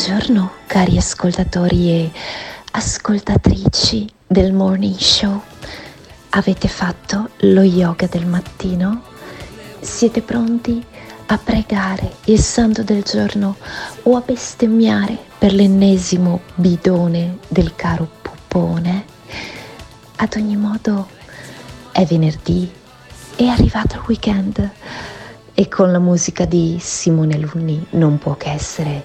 Buongiorno cari ascoltatori e ascoltatrici del Morning Show. Avete fatto lo yoga del mattino? Siete pronti a pregare il santo del giorno o a bestemmiare per l'ennesimo bidone del caro pupone? Ad ogni modo è venerdì, è arrivato il weekend e con la musica di Simone Lunni non può che essere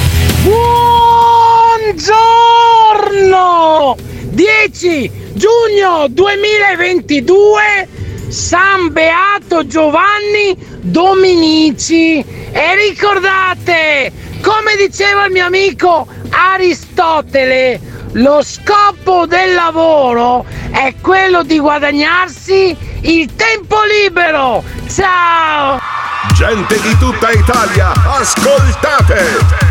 Buongiorno! 10 giugno 2022 San Beato Giovanni Dominici e ricordate come diceva il mio amico Aristotele lo scopo del lavoro è quello di guadagnarsi il tempo libero ciao Gente di tutta Italia, ascoltate!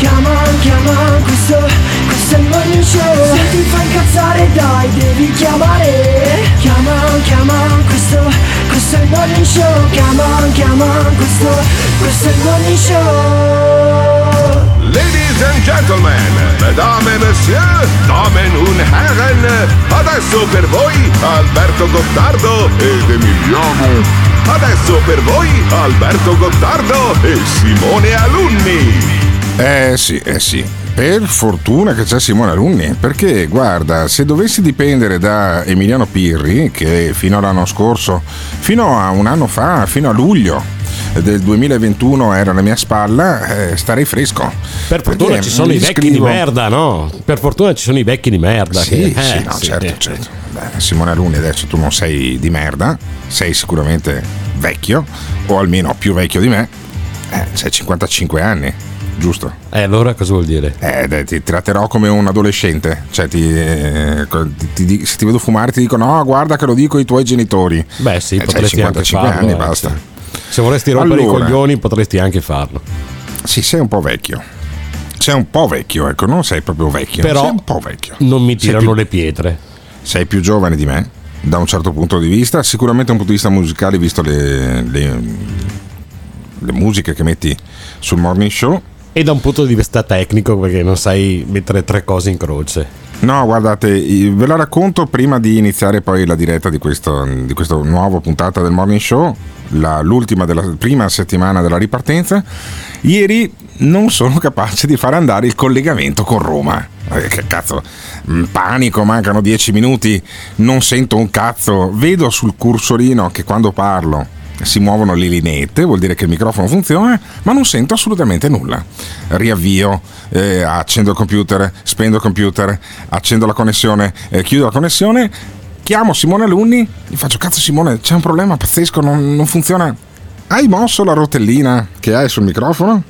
Chiama, chiama, questo, questo è il morning show Se ti fa incazzare dai devi chiamare Chiama, chiama, questo, questo è il morning show Chiama, chiama, questo, questo è il morning show Ladies and gentlemen, mesdames et messieurs, damen und herren, adesso per voi Alberto Gottardo ed Emiliano. Adesso per voi Alberto Gottardo e Simone Alunni. Eh sì, eh sì. Per fortuna che c'è Simone Alunni, perché guarda, se dovessi dipendere da Emiliano Pirri, che fino all'anno scorso, fino a un anno fa, fino a luglio, del 2021 era alla mia spalla, eh, starei fresco. Per fortuna Perché ci sono i vecchi scrivo- di merda, no? Per fortuna ci sono i vecchi di merda. Sì, che- sì, eh, no, sì, certo, eh. certo. Beh, Simone Alunni adesso tu non sei di merda, sei sicuramente vecchio, o almeno più vecchio di me, eh, sei 55 anni, giusto? Eh, allora cosa vuol dire? Eh, dai, ti tratterò come un adolescente, cioè ti, eh, ti- ti- se ti vedo fumare ti dico no, guarda che lo dico ai tuoi genitori. Beh, sì, Eh, c'hai potresti anche 55 farlo. anni, eh, basta. sì. Se vorresti rompere Allora. i coglioni potresti anche farlo. Sì, sei un po' vecchio. Sei un po' vecchio, ecco, non sei proprio vecchio, Però sei un po' vecchio. non mi tirano più- le pietre. sei più giovane di me da un certo punto di vista, sicuramente da un punto di vista musicale, visto le, le- le musiche che metti sul morning show. E da un punto di vista tecnico, perché non sai mettere tre cose in croce. No, guardate, ve la racconto prima di iniziare poi la diretta di questa nuova puntata del morning show, la- l'ultima della prima settimana della ripartenza. Ieri non sono capace di fare andare il collegamento con Roma. Eh, Che cazzo, mm, panico, mancano 10 minuti, non sento un cazzo, vedo sul cursorino che quando parlo si muovono le lineette, vuol dire che il microfono funziona, ma non sento assolutamente nulla. Riavvio, eh, accendo il computer, spendo il computer, accendo la connessione, eh, chiudo la connessione, chiamo Simone Alunni, gli faccio cazzo Simone, c'è un problema pazzesco, non, non funziona. Hai mosso la rotellina che hai sul microfono?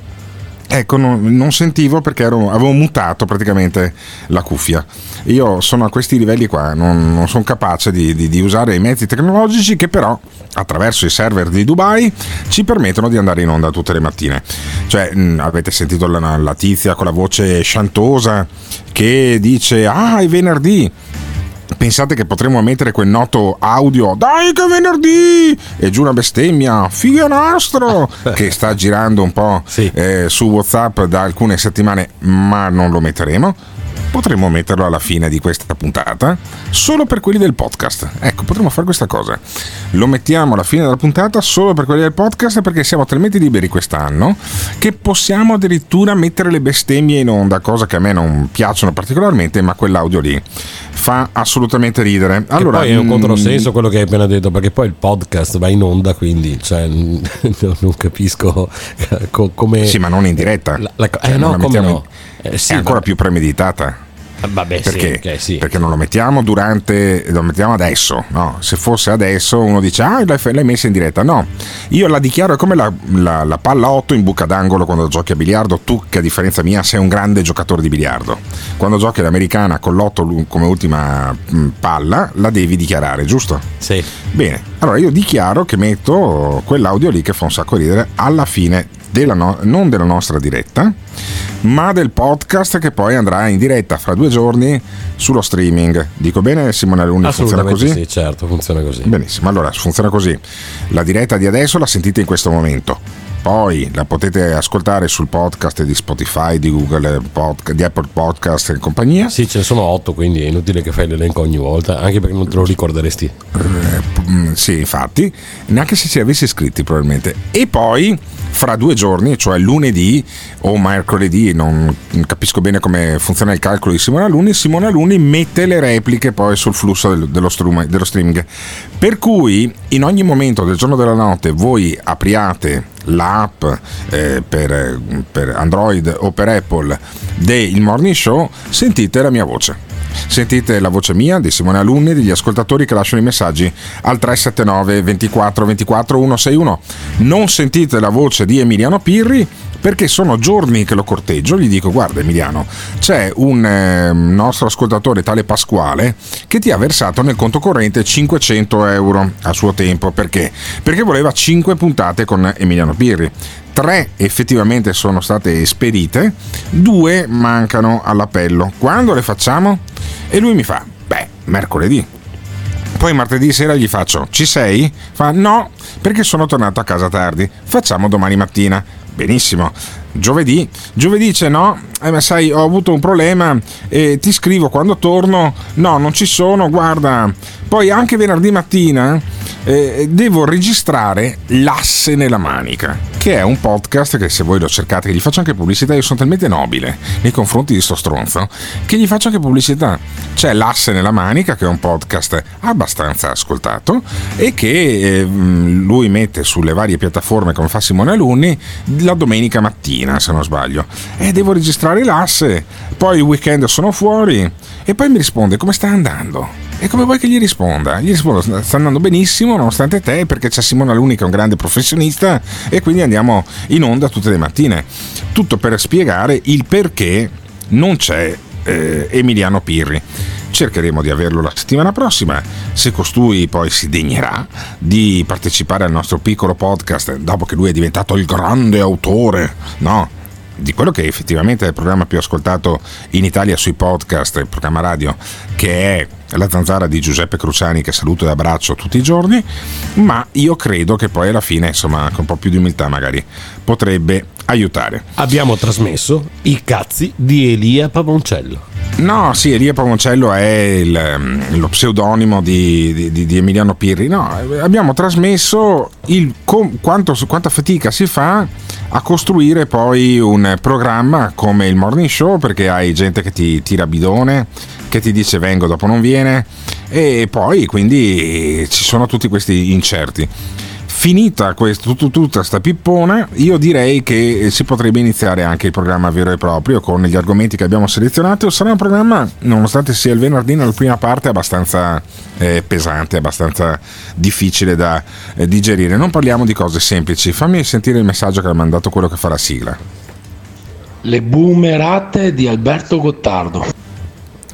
Ecco, non, non sentivo perché ero- avevo mutato praticamente la cuffia. Io sono a questi livelli qua, non, non sono capace di, di- di usare i mezzi tecnologici che però attraverso i server di Dubai ci permettono di andare in onda tutte le mattine. Cioè, mh, avete sentito la, la tizia con la voce sciantosa che dice ah è venerdì. Pensate che potremmo mettere quel noto audio Dai che è venerdì! E giù una bestemmia Figa nastro! Che sta girando un po' Sì. eh, su Whatsapp da alcune settimane Ma non lo metteremo Potremmo metterlo alla fine di questa puntata Solo per quelli del podcast Ecco, potremmo fare questa cosa Lo mettiamo alla fine della puntata Solo per quelli del podcast Perché siamo talmente liberi quest'anno Che possiamo addirittura mettere le bestemmie in onda Cosa che a me non piacciono particolarmente Ma quell'audio lì fa assolutamente ridere. Che Allora, poi è un mm, controsenso quello che hai appena detto, perché poi il podcast va in onda, quindi cioè, non, capisco co- come... Sì, ma non in diretta. La- la- Cioè, eh, no, come no? in- Eh, sì, è ancora vabbè. più premeditata. Vabbè, Perché? sì, ok, sì. Perché non lo mettiamo durante, lo mettiamo adesso. No? Se fosse adesso uno dice, ah, l'hai, messa in diretta. No, io la dichiaro è come la, la- la palla 8 in buca d'angolo quando giochi a biliardo. Tu, che a differenza mia, sei un grande giocatore di biliardo. Quando giochi l'americana con l'otto lu- come ultima palla, la devi dichiarare, giusto? Sì. Bene, allora io dichiaro che metto quell'audio lì che fa un sacco ridere alla fine della no- non della nostra diretta, ma del podcast che poi andrà in diretta fra due giorni sullo streaming. Dico bene Simone Alunni, funziona così? sì, certo, funziona così. Benissimo, allora funziona così. La diretta di adesso la sentite in questo momento. Poi la potete ascoltare sul podcast di Spotify, di Google Podcast, di Apple Podcast e compagnia. Sì, ce ne sono otto, quindi è inutile che fai l'elenco ogni volta, anche perché non te lo ricorderesti. Mm, sì, infatti, neanche se ci avessi iscritti probabilmente. E poi, fra due giorni, cioè lunedì o mercoledì, non capisco bene come funziona il calcolo di Simone Alunni, Simone Alunni mette le repliche poi sul flusso del- dello, dello streaming. Per cui, in ogni momento del giorno e della notte, voi apriate l'app eh, per, per Android o per Apple del Morning Show, sentite la mia voce. Sentite la voce mia, di Simone Alunni, degli ascoltatori che lasciano i messaggi al 379 24 24 161. Non sentite la voce di Emiliano Pirri perché sono giorni che lo corteggio. Gli dico: Guarda, Emiliano, c'è un eh, nostro ascoltatore, tale Pasquale, che ti ha versato nel conto corrente 500 euro a suo tempo. Perché? Perché voleva 5 puntate con Emiliano Pirri. Tre effettivamente sono state spedite, due mancano all'appello. Quando le facciamo? E lui mi fa: Beh, mercoledì. Poi martedì sera gli faccio: Ci sei? Fa: No, perché sono tornato a casa tardi. Facciamo domani mattina. Benissimo. Giovedì, giovedì dice no, eh, ma sai, ho avuto un problema e ti scrivo quando torno. No, non ci sono, guarda. Poi anche venerdì mattina eh, devo registrare L'asse nella manica, che è un podcast che se voi lo cercate, che gli faccio anche pubblicità, io sono talmente nobile nei confronti di sto stronzo, che gli faccio anche pubblicità. C'è L'asse nella manica, che è un podcast abbastanza ascoltato e che eh, lui mette sulle varie piattaforme come fa Simone Alunni la domenica mattina, se non sbaglio. E devo registrare l'asse, poi il weekend sono fuori e poi mi risponde come sta andando. E come vuoi che gli risponda? Gli rispondo sta andando benissimo nonostante te perché c'è Simone Alunni che è un grande professionista e quindi andiamo in onda tutte le mattine. Tutto per spiegare il perché non c'è eh, Emiliano Pirri. Cercheremo di averlo la settimana prossima, se costui poi si degnerà di partecipare al nostro piccolo podcast dopo che lui è diventato il grande autore, no? Di quello che effettivamente è il programma più ascoltato in Italia sui podcast, il programma radio, che è La zanzara di Giuseppe Cruciani, che saluto e abbraccio tutti i giorni, ma io credo che poi alla fine, insomma, con un po' più di umiltà magari, potrebbe aiutare. Abbiamo trasmesso i cazzi di Elia Pavoncello. No, sì, Elia Pamoncello è il, ehm, lo pseudonimo di, di- di Emiliano Pirri. No, abbiamo trasmesso il quanto- quanta fatica si fa a costruire poi un programma come il Morning Show, perché hai gente che ti tira bidone, che ti dice vengo, dopo non viene, e poi quindi ci sono tutti questi incerti. Finita questo, tut- tutta sta pippona, io direi che si potrebbe iniziare anche il programma vero e proprio con gli argomenti che abbiamo selezionato. Sarà un programma, nonostante sia il venerdì, nella prima parte abbastanza eh, pesante, abbastanza difficile da eh, digerire. Non parliamo di cose semplici. Fammi sentire il messaggio che ha mandato quello che fa la sigla. Le boomerate di Alberto Gottardo.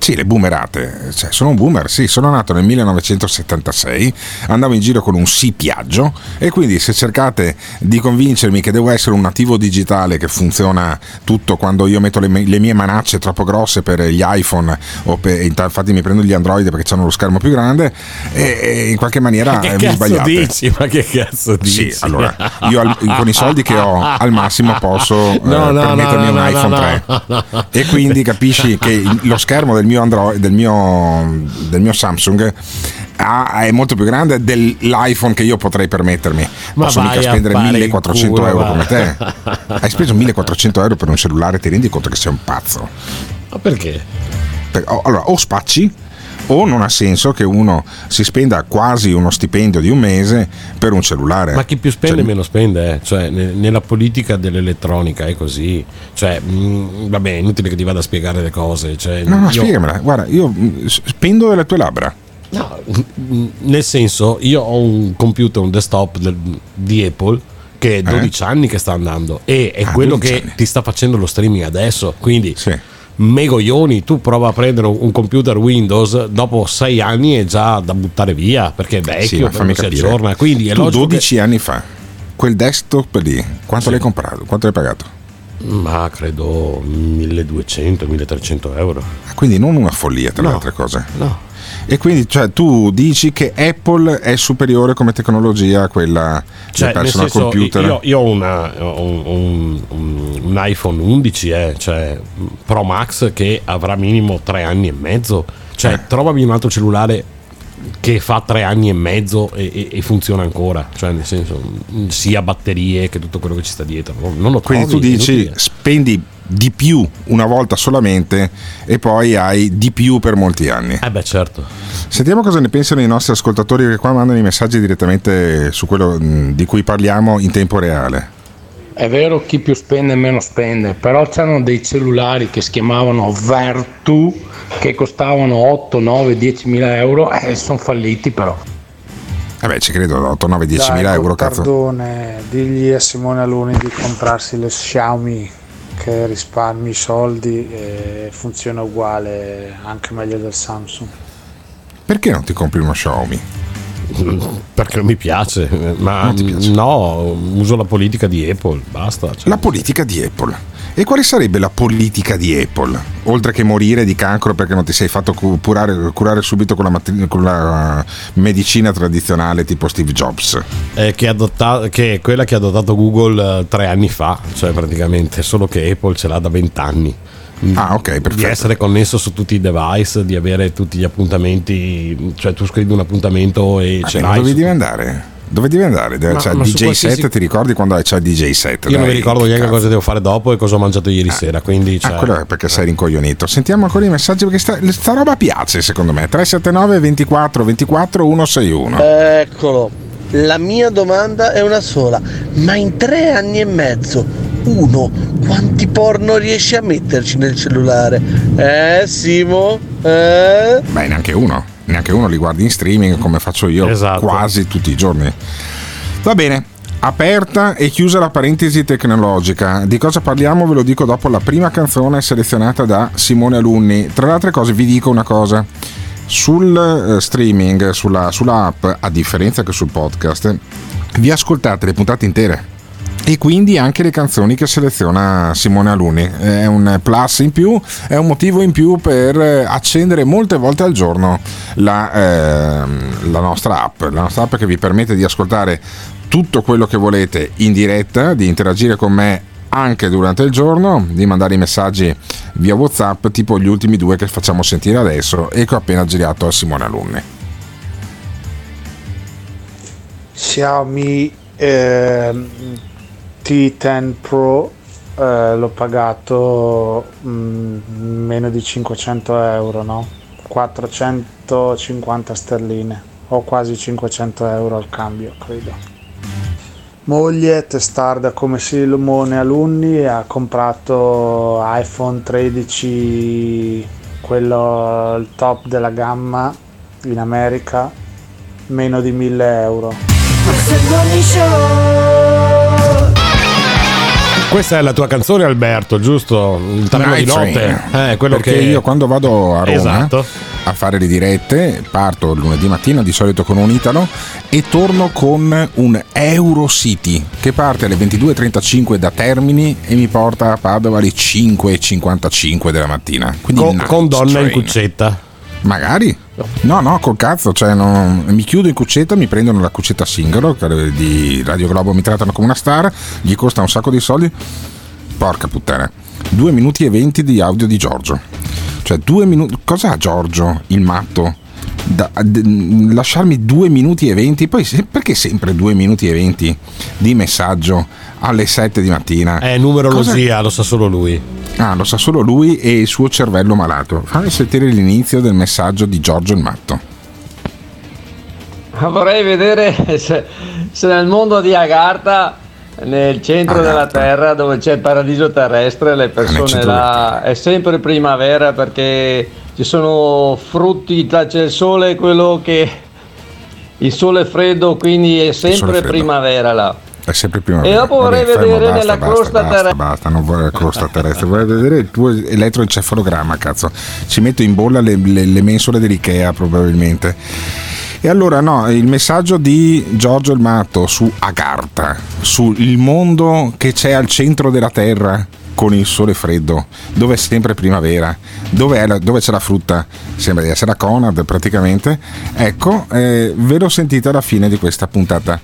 Sì, le boomerate, cioè, sono un boomer, sì, sono nato nel 1976, andavo in giro con un sì Piaggio e quindi se cercate di convincermi che devo essere un nativo digitale che funziona tutto quando io metto le, mie- le mie manacce troppo grosse per gli iPhone o per, infatti mi prendo gli Android perché hanno lo schermo più grande e, e in qualche maniera Ma che vi cazzo sbagliate. dici? Ma che cazzo dici? Sì, allora, io al- con i soldi che ho al massimo posso eh, No, no, permettermi no, un no, iPhone no, 3 no, no, no. e quindi capisci che lo schermo del mio Android del mio, del mio Samsung ha- è molto più grande dell'iPhone che io potrei permettermi Ma posso mica a spendere fare in 1400 culo, euro va. come te hai speso 1400 euro per un cellulare ti rendi conto che sei un pazzo Ma perché? Per- o- allora o spacci o non ha senso che uno si spenda quasi uno stipendio di un mese per un cellulare Ma chi più spende Cioè, meno spende, eh. cioè ne- nella politica dell'elettronica è così. Cioè, mh, vabbè, è inutile che ti vada a spiegare le cose. Cioè, No, no, io- spiegamela. Guarda, io mm, spendo delle tue labbra. No, mh, nel senso, io ho un computer, un desktop del- di Apple che è 12 anni che sta andando e è Eh? Ah, quello 12 che anni. ti sta facendo lo streaming adesso. Quindi, Sì. Megoglioni, tu prova a prendere un computer Windows dopo 6 anni è già da buttare via perché è vecchio, Sì, non si aggiorna. Quindi è tu logico che- 12 anni fa, quel desktop lì, quanto l'hai comprato? Quanto l'hai pagato? Ma credo 1200-1300 euro. Ah, Quindi non una follia tra le No. altre cose. No. E quindi cioè, tu dici che Apple è superiore come tecnologia a quella Cioè, del personal senso, computer? io, io ho una- un, un- un- un iPhone 11 eh, cioè, Pro Max che avrà minimo tre anni e mezzo. Cioè, Eh. trovami un altro cellulare che fa tre anni e mezzo e, e- e funziona ancora. Cioè, nel senso, sia batterie che tutto quello che ci sta dietro. Non, lo Quindi tu dici spendi di più una volta solamente e poi hai di più per molti anni. Eh beh, certo. Sentiamo cosa ne pensano i nostri ascoltatori che qua mandano i messaggi direttamente su quello mh, di cui parliamo in tempo reale. È vero chi più spende meno spende, però c'erano dei cellulari che si chiamavano Vertu che costavano 8, 9, 10 mila euro e sono falliti però. Vabbè, Eh ci credo, 8, 9, 10 mila euro, cazzo. Pardone, digli a Simone Aluni di comprarsi le Xiaomi che risparmi i soldi e funziona uguale, anche meglio del Samsung. Perché non ti compri uno Xiaomi? Perché non mi piace, ma Non ti piace? no, uso la politica di Apple, basta. cioè. La politica di Apple. E quale sarebbe la politica di Apple? Oltre che morire di cancro perché non ti sei fatto cu- curare, curare subito con la, matti- con la medicina tradizionale tipo Steve Jobs. Eh, che, è adotta- che è quella che ha adottato Google eh, tre anni fa, cioè praticamente, solo che Apple ce l'ha da vent'anni. Ah, ok, Di essere connesso su tutti i device, di avere tutti gli appuntamenti, cioè tu scrivi un appuntamento e ce Vabbè, ma l'hai. dove su- devi andare? Dove devi andare? Deve- Ma- c'è ma DJ qualsiasi- set, ti ricordi quando c'è il DJ set? Io non Dai, mi ricordo che neanche cazzo. cosa devo fare dopo e cosa ho mangiato ieri sera, quindi cioè, Ah, quello è perché sei rincoglionito. Sentiamo ancora i messaggi perché sta, sta roba piace secondo me. 379 24 24 161. Eccolo, la mia domanda è una sola, ma in tre anni e mezzo, uno, quanti porno riesci a metterci nel cellulare? Eh, Simo? Eh? Beh, neanche uno. Neanche uno li guardi in streaming come faccio io Esatto. quasi tutti i giorni. Va bene. Aperta e chiusa la parentesi tecnologica. Di cosa parliamo ve lo dico dopo la prima canzone selezionata da Simone Alunni. Tra le altre cose vi dico una cosa. Sul eh, streaming, sulla, sulla app, a differenza che sul podcast, vi ascoltate le puntate intere e quindi anche le canzoni che seleziona Simone Aluni. È un plus in più, è un motivo in più per eh, accendere molte volte al giorno la, ehm, la nostra app, la nostra app che vi permette di ascoltare tutto quello che volete in diretta, di interagire con me anche durante il giorno, di mandare i messaggi via WhatsApp, tipo gli ultimi due che facciamo sentire adesso e che ho appena girato a Simone Alunni. Xiaomi ehm, T10 Pro eh, l'ho pagato mm, meno di 500 euro, no? 450 sterline o quasi 500 euro al cambio, credo. Moglie, testarda come Simone Alunni, ha comprato iPhone 13, quello il top della gamma in America, meno di 1000 euro. Questa è la tua canzone, Alberto, giusto? Il treno di notte. Eh, quello Perché che io quando vado a Roma Esatto. a fare le dirette, parto lunedì mattina di solito con un Italo e torno con un Eurocity che parte alle 22.35 da Termini e mi porta a Padova alle 5.55 della mattina. Quindi con, con donna in Train. cuccetta. Magari. No, no, col cazzo, cioè non- mi chiudo in cuccetta, mi prendono la cuccetta singolo di Radio Globo mi trattano come una star, gli costa un sacco di soldi. Porca puttana. 2 minuti e 20 di audio di Giorgio. Cioè, due minuti. Cosa ha Giorgio, il matto? Da- d- lasciarmi 2 minuti e 20, poi se- perché sempre 2 minuti e 20 di messaggio alle 7 di mattina? È numerologia, lo sa solo lui. Ah, lo sa solo lui e il suo cervello malato. Fammi sentire l'inizio del messaggio di Giorgio il matto. Vorrei vedere se, se nel mondo di Agartha, nel centro della Terra, dove c'è il paradiso terrestre, le persone là è sempre primavera perché ci sono frutti, c'è il sole, quello che il sole è freddo, quindi è sempre primavera là. È sempre prima. E dopo vorrei vedere nella crosta basta, terrestre. Basta, non vorrei la crosta terrestre, vorrei vedere il tuo elettroencefalogramma, cazzo. Ci metto in bolla le, le- le mensole dell'IKEA probabilmente. E allora no, il messaggio di Giorgio il Matto su Agartha, sul mondo che c'è al centro della Terra con il sole freddo, dove è sempre primavera, dove, la- dove c'è la frutta, sembra di essere a Conad praticamente. Ecco, eh, ve lo sentite alla fine di questa puntata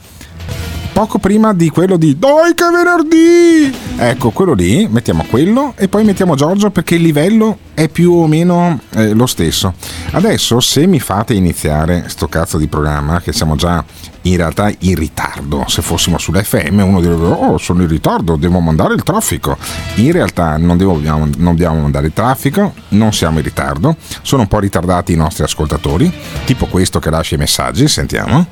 poco prima di quello di Dai che venerdì! Ecco, quello lì, mettiamo quello e poi mettiamo Giorgio perché il livello è più o meno eh, lo stesso. Adesso se mi fate iniziare sto cazzo di programma, che siamo già in realtà in ritardo, se fossimo sull'FM uno direbbe oh sono in ritardo, devo mandare il traffico. In realtà non, devo- dobbiamo, non dobbiamo mandare il traffico, non siamo in ritardo, sono un po' ritardati i nostri ascoltatori, tipo questo che lascia i messaggi, sentiamo.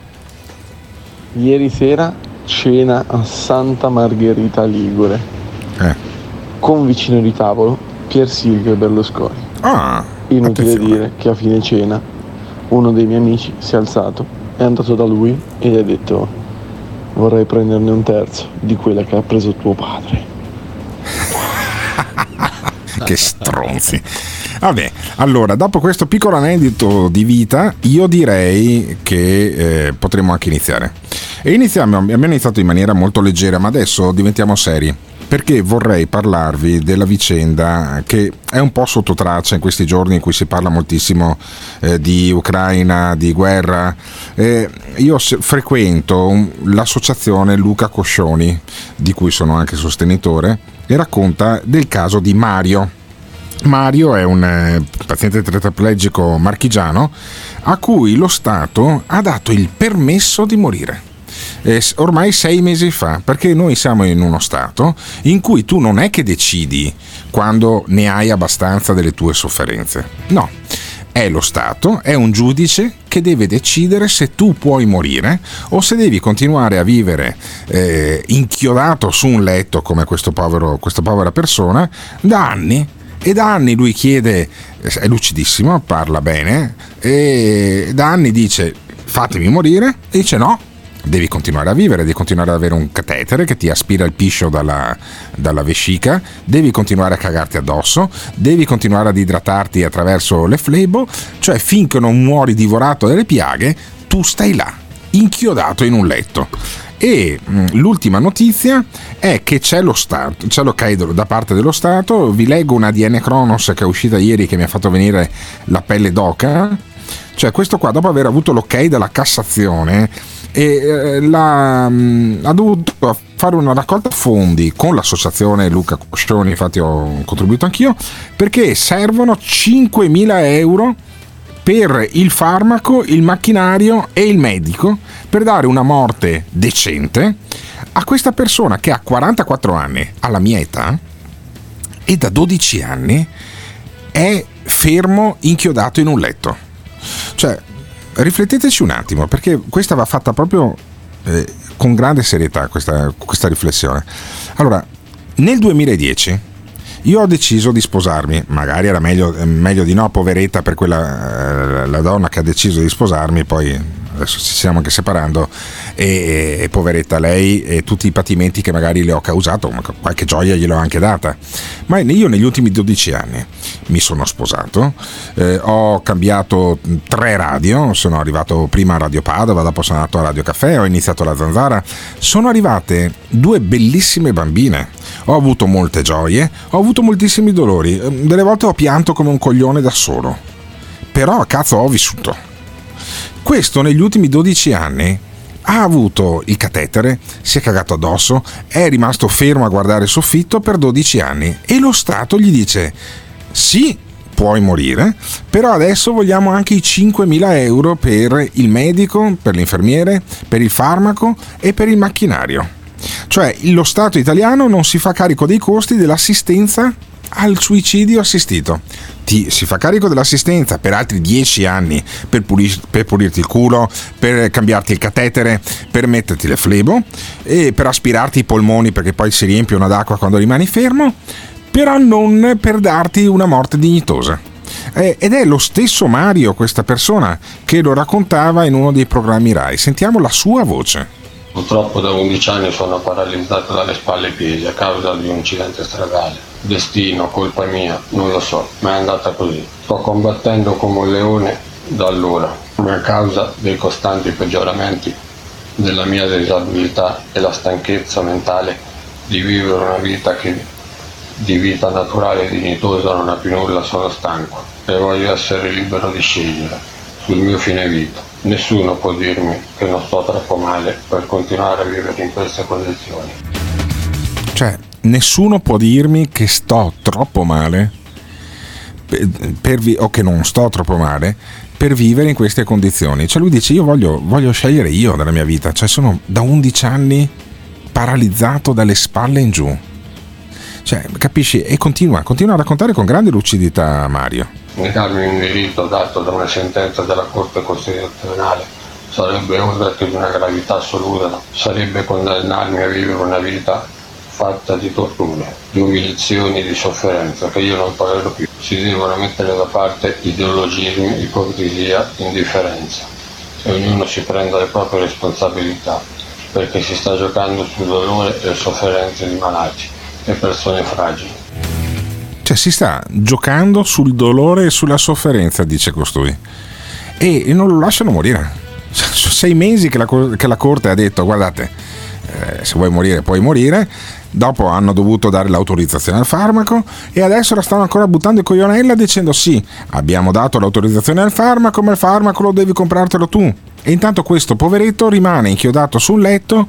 Ieri sera cena a Santa Margherita Ligure. Eh. Con vicino di tavolo Pier Silvio Berlusconi. Ah, Inutile dire che a fine cena uno dei miei amici si è alzato, è andato da lui e gli ha detto vorrei prenderne un terzo di quella che ha preso tuo padre. che stronzi. Vabbè, allora, dopo questo piccolo aneddoto di vita, io direi che eh, potremmo anche iniziare. E iniziamo, abbiamo iniziato in maniera molto leggera, ma adesso diventiamo seri. Perché vorrei parlarvi della vicenda che è un po' sotto traccia in questi giorni in cui si parla moltissimo eh, di Ucraina, di guerra. Eh, io frequento l'associazione Luca Coscioni, di cui sono anche sostenitore, e racconta del caso di Mario. Mario è un eh, paziente tetraplegico marchigiano a cui lo Stato ha dato il permesso di morire. Eh, ormai sei mesi fa, perché noi siamo in uno stato in cui tu non è che decidi quando ne hai abbastanza delle tue sofferenze. No, è lo Stato, è un giudice che deve decidere se tu puoi morire o se devi continuare a vivere eh, inchiodato su un letto come povero, questa povera persona da anni. E da anni lui chiede, è lucidissimo, parla bene, e da anni dice fatemi morire, e dice no, devi continuare a vivere, devi continuare ad avere un catetere che ti aspira il piscio dalla, dalla vescica, devi continuare a cagarti addosso, devi continuare ad idratarti attraverso le flebo, cioè finché non muori divorato dalle piaghe, tu stai là, inchiodato in un letto. E mh, l'ultima notizia è che c'è lo Stato, c'è dello- da parte dello Stato. Vi leggo una DN Kronos che è uscita ieri che mi ha fatto venire la pelle d'oca. Cioè, questo qua, dopo aver avuto l'ok dalla Cassazione, e, eh, la, mh, ha dovuto fare una raccolta fondi con l'associazione Luca Coscioni, infatti ho contribuito anch'io, perché servono 5.000 euro per il farmaco, il macchinario e il medico per dare una morte decente a questa persona che ha 44 anni, alla mia età, e da 12 anni è fermo, inchiodato in un letto. Cioè, rifletteteci un attimo, perché questa va fatta proprio eh, con grande serietà, questa, questa riflessione. Allora, nel 2010 io ho deciso di sposarmi, magari era meglio, eh, meglio di no, poveretta per quella eh, donna che ha deciso di sposarmi, poi adesso ci stiamo anche separando e, e poveretta lei e tutti i patimenti che magari le ho causato, ma qualche gioia gliel'ho anche data. Ma io negli ultimi 12 anni mi sono sposato, eh, ho cambiato tre radio, sono arrivato prima a Radio Padova, dopo sono andato a Radio Caffè, ho iniziato la Zanzara, sono arrivate due bellissime bambine, ho avuto molte gioie, ho avuto moltissimi dolori, delle volte ho pianto come un coglione da solo, però cazzo ho vissuto. Questo negli ultimi 12 anni ha avuto il catetere, si è cagato addosso, è rimasto fermo a guardare il soffitto per 12 anni e lo Stato gli dice sì, puoi morire, però adesso vogliamo anche i 5.000 euro per il medico, per l'infermiere, per il farmaco e per il macchinario. Cioè lo Stato italiano non si fa carico dei costi dell'assistenza al suicidio assistito. Ti, si fa carico dell'assistenza per altri 10 anni per, pulir, per, pulirti il culo, per cambiarti il catetere, per metterti le flebo e per aspirarti i polmoni perché poi si riempiono d'acqua quando rimani fermo, però non per darti una morte dignitosa. Eh, ed è lo stesso Mario, questa persona, che lo raccontava in uno dei programmi RAI. Sentiamo la sua voce. Purtroppo da 11 anni sono paralizzato dalle spalle e piedi a causa di un incidente stradale. Destino, colpa mia, non lo so, ma è andata così. Sto combattendo come un leone da allora, ma a causa dei costanti peggioramenti della mia disabilità e la stanchezza mentale di vivere una vita che di vita naturale e dignitosa non ha più nulla, sono stanco e voglio essere libero di scegliere sul mio fine vita. Nessuno può dirmi che non sto troppo male per continuare a vivere in queste condizioni. Cioè, nessuno può dirmi che sto troppo male vi- o che non sto troppo male per vivere in queste condizioni. Cioè lui dice io voglio, voglio scegliere io della mia vita, cioè sono da 11 anni paralizzato dalle spalle in giù. Cioè, capisci? E continua, continua a raccontare con grande lucidità Mario negarmi un diritto dato da una sentenza della Corte Costituzionale sarebbe oltre che di una gravità assoluta, sarebbe condannarmi a vivere una vita fatta di torture, di umiliazioni, di sofferenza che io non tollerò più. Si devono mettere da parte ideologismi, ipocrisia, indifferenza e ognuno si prenda le proprie responsabilità perché si sta giocando sul dolore e sofferenze di malati e persone fragili. Cioè si sta giocando sul dolore e sulla sofferenza, dice costui. E non lo lasciano morire. Sono sei mesi che la, che la Corte ha detto, guardate, eh, se vuoi morire puoi morire. Dopo hanno dovuto dare l'autorizzazione al farmaco e adesso la stanno ancora buttando in coglionella dicendo sì, abbiamo dato l'autorizzazione al farmaco, ma il farmaco lo devi comprartelo tu. E intanto questo poveretto rimane inchiodato sul letto.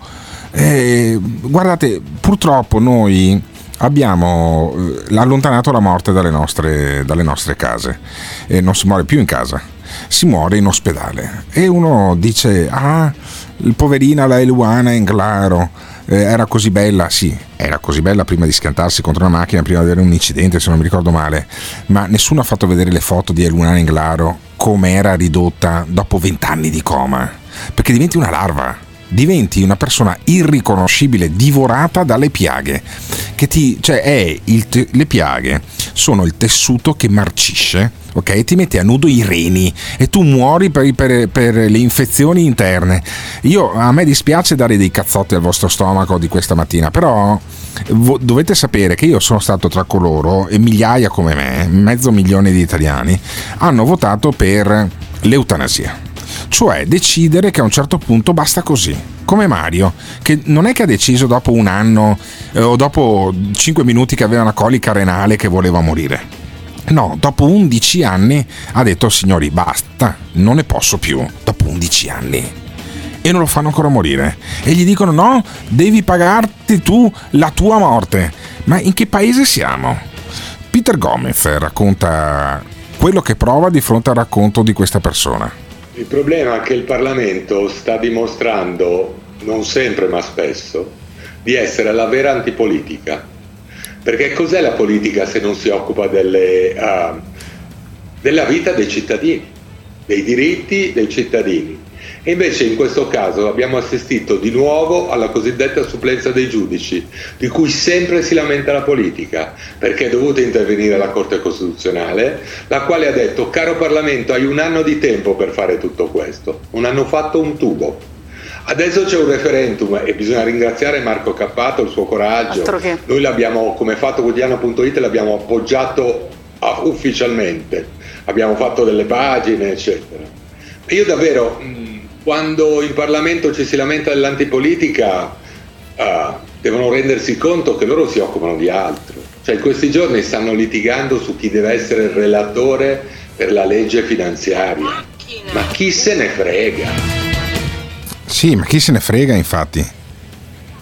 E, guardate, purtroppo noi abbiamo eh, allontanato la morte dalle nostre, dalle nostre case e non si muore più in casa, si muore in ospedale. E uno dice, ah, poverina la Eluana in Glaro eh, era così bella, sì, era così bella prima di schiantarsi contro una macchina, prima di avere un incidente, se non mi ricordo male, ma nessuno ha fatto vedere le foto di Eluana in Glaro come era ridotta dopo vent'anni di coma, perché diventi una larva diventi una persona irriconoscibile, divorata dalle piaghe. Che ti, cioè te, le piaghe sono il tessuto che marcisce, ok? Ti mette a nudo i reni e tu muori per, per, per, le infezioni interne. Io, a me dispiace dare dei cazzotti al vostro stomaco di questa mattina, però dovete sapere che io sono stato tra coloro e migliaia come me, mezzo milione di italiani, hanno votato per l'eutanasia cioè decidere che a un certo punto basta così, come Mario, che non è che ha deciso dopo un anno eh, o dopo 5 minuti che aveva una colica renale che voleva morire. No, dopo 11 anni ha detto signori basta, non ne posso più, dopo 11 anni. E non lo fanno ancora morire. E gli dicono no, devi pagarti tu la tua morte. Ma in che paese siamo? Peter Gomez racconta quello che prova di fronte al racconto di questa persona. Il problema è che il Parlamento sta dimostrando, non sempre ma spesso, di essere la vera antipolitica. Perché cos'è la politica se non si occupa delle, uh, della vita dei cittadini, dei diritti dei cittadini? E invece in questo caso abbiamo assistito di nuovo alla cosiddetta supplenza dei giudici, di cui sempre si lamenta la politica, perché è dovuta intervenire la Corte Costituzionale, la quale ha detto caro Parlamento hai un anno di tempo per fare tutto questo, non hanno fatto un tubo. Adesso c'è un referendum e bisogna ringraziare Marco Cappato, il suo coraggio. Noi l'abbiamo, come fatto quotidiano.it, l'abbiamo appoggiato ah, ufficialmente, abbiamo fatto delle pagine, eccetera. Io davvero, quando in Parlamento ci si lamenta dell'antipolitica, ah, devono rendersi conto che loro si occupano di altro. Cioè in questi giorni stanno litigando su chi deve essere il relatore per la legge finanziaria. Ma chi se ne frega? Sì, ma chi se ne frega infatti?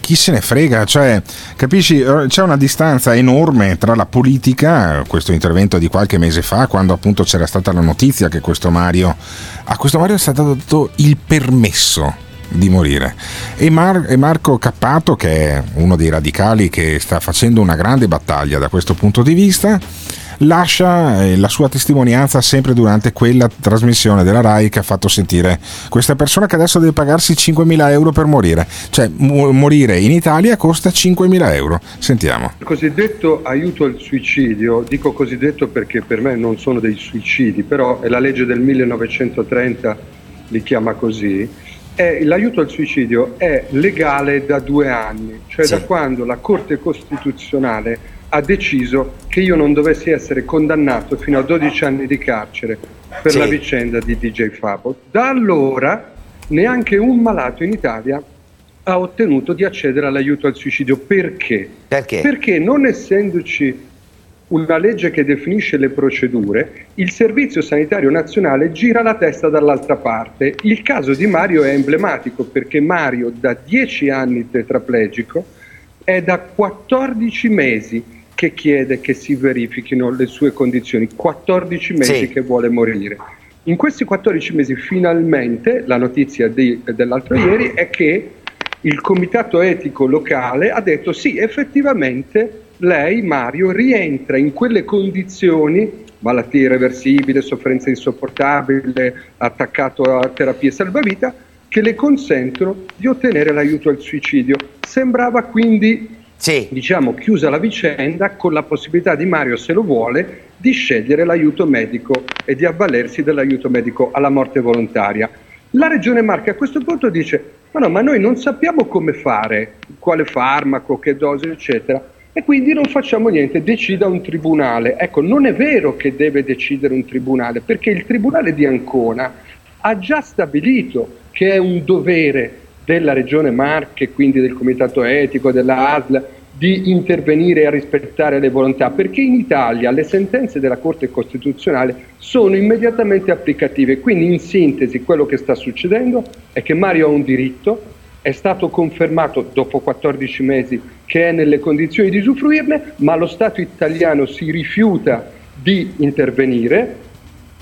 Chi se ne frega? Cioè, capisci, eh, c'è una distanza enorme tra la politica, questo intervento di qualche mese fa, quando appunto c'era stata la notizia che questo Mario, a questo Mario è stato dato il permesso di morire. E, Mar- e Marco Cappato, che è uno dei radicali che sta facendo una grande battaglia da questo punto di vista, lascia eh, la sua testimonianza sempre durante quella trasmissione della RAI che ha fatto sentire questa persona che adesso deve pagarsi 5.000 euro per morire. Cioè, mu- morire in Italia costa 5.000 euro. Sentiamo. Il cosiddetto aiuto al suicidio, dico cosiddetto perché per me non sono dei suicidi, però è la legge del 1930 li chiama così. È, l'aiuto al suicidio è legale da due anni, cioè Sì. da quando la Corte Costituzionale ha deciso che io non dovessi essere condannato fino a 12 anni di carcere per Sì. la vicenda di DJ Fabo. Da allora neanche un malato in Italia ha ottenuto di accedere all'aiuto al suicidio. Perché? Perché? Perché non essendoci una legge che definisce le procedure, il Servizio Sanitario Nazionale gira la testa dall'altra parte. Il caso di Mario è emblematico perché Mario da 10 anni tetraplegico è da 14 mesi che chiede che si verifichino le sue condizioni, 14 mesi Sì. che vuole morire. In questi 14 mesi finalmente la notizia di- dell'altro ieri è che il comitato etico locale ha detto sì, effettivamente lei, Mario, rientra in quelle condizioni, malattia irreversibile, sofferenza insopportabile, attaccato a terapie salvavita, che le consentono di ottenere l'aiuto al suicidio. Sembrava quindi, diciamo, chiusa la vicenda con la possibilità di Mario, se lo vuole, di scegliere l'aiuto medico e di avvalersi dell'aiuto medico alla morte volontaria. La Regione Marche a questo punto dice: Ma no, ma noi non sappiamo come fare, quale farmaco, che dose, eccetera, e quindi non facciamo niente, decida un tribunale. Ecco, non è vero che deve decidere un tribunale, perché il tribunale di Ancona ha già stabilito che è un dovere della Regione Marche, quindi del Comitato Etico, della ASL, di intervenire e rispettare le volontà, perché in Italia le sentenze della Corte Costituzionale sono immediatamente applicative. Quindi in sintesi quello che sta succedendo è che Mario ha un diritto, è stato confermato dopo 14 mesi che è nelle condizioni di usufruirne, ma lo Stato italiano si rifiuta di intervenire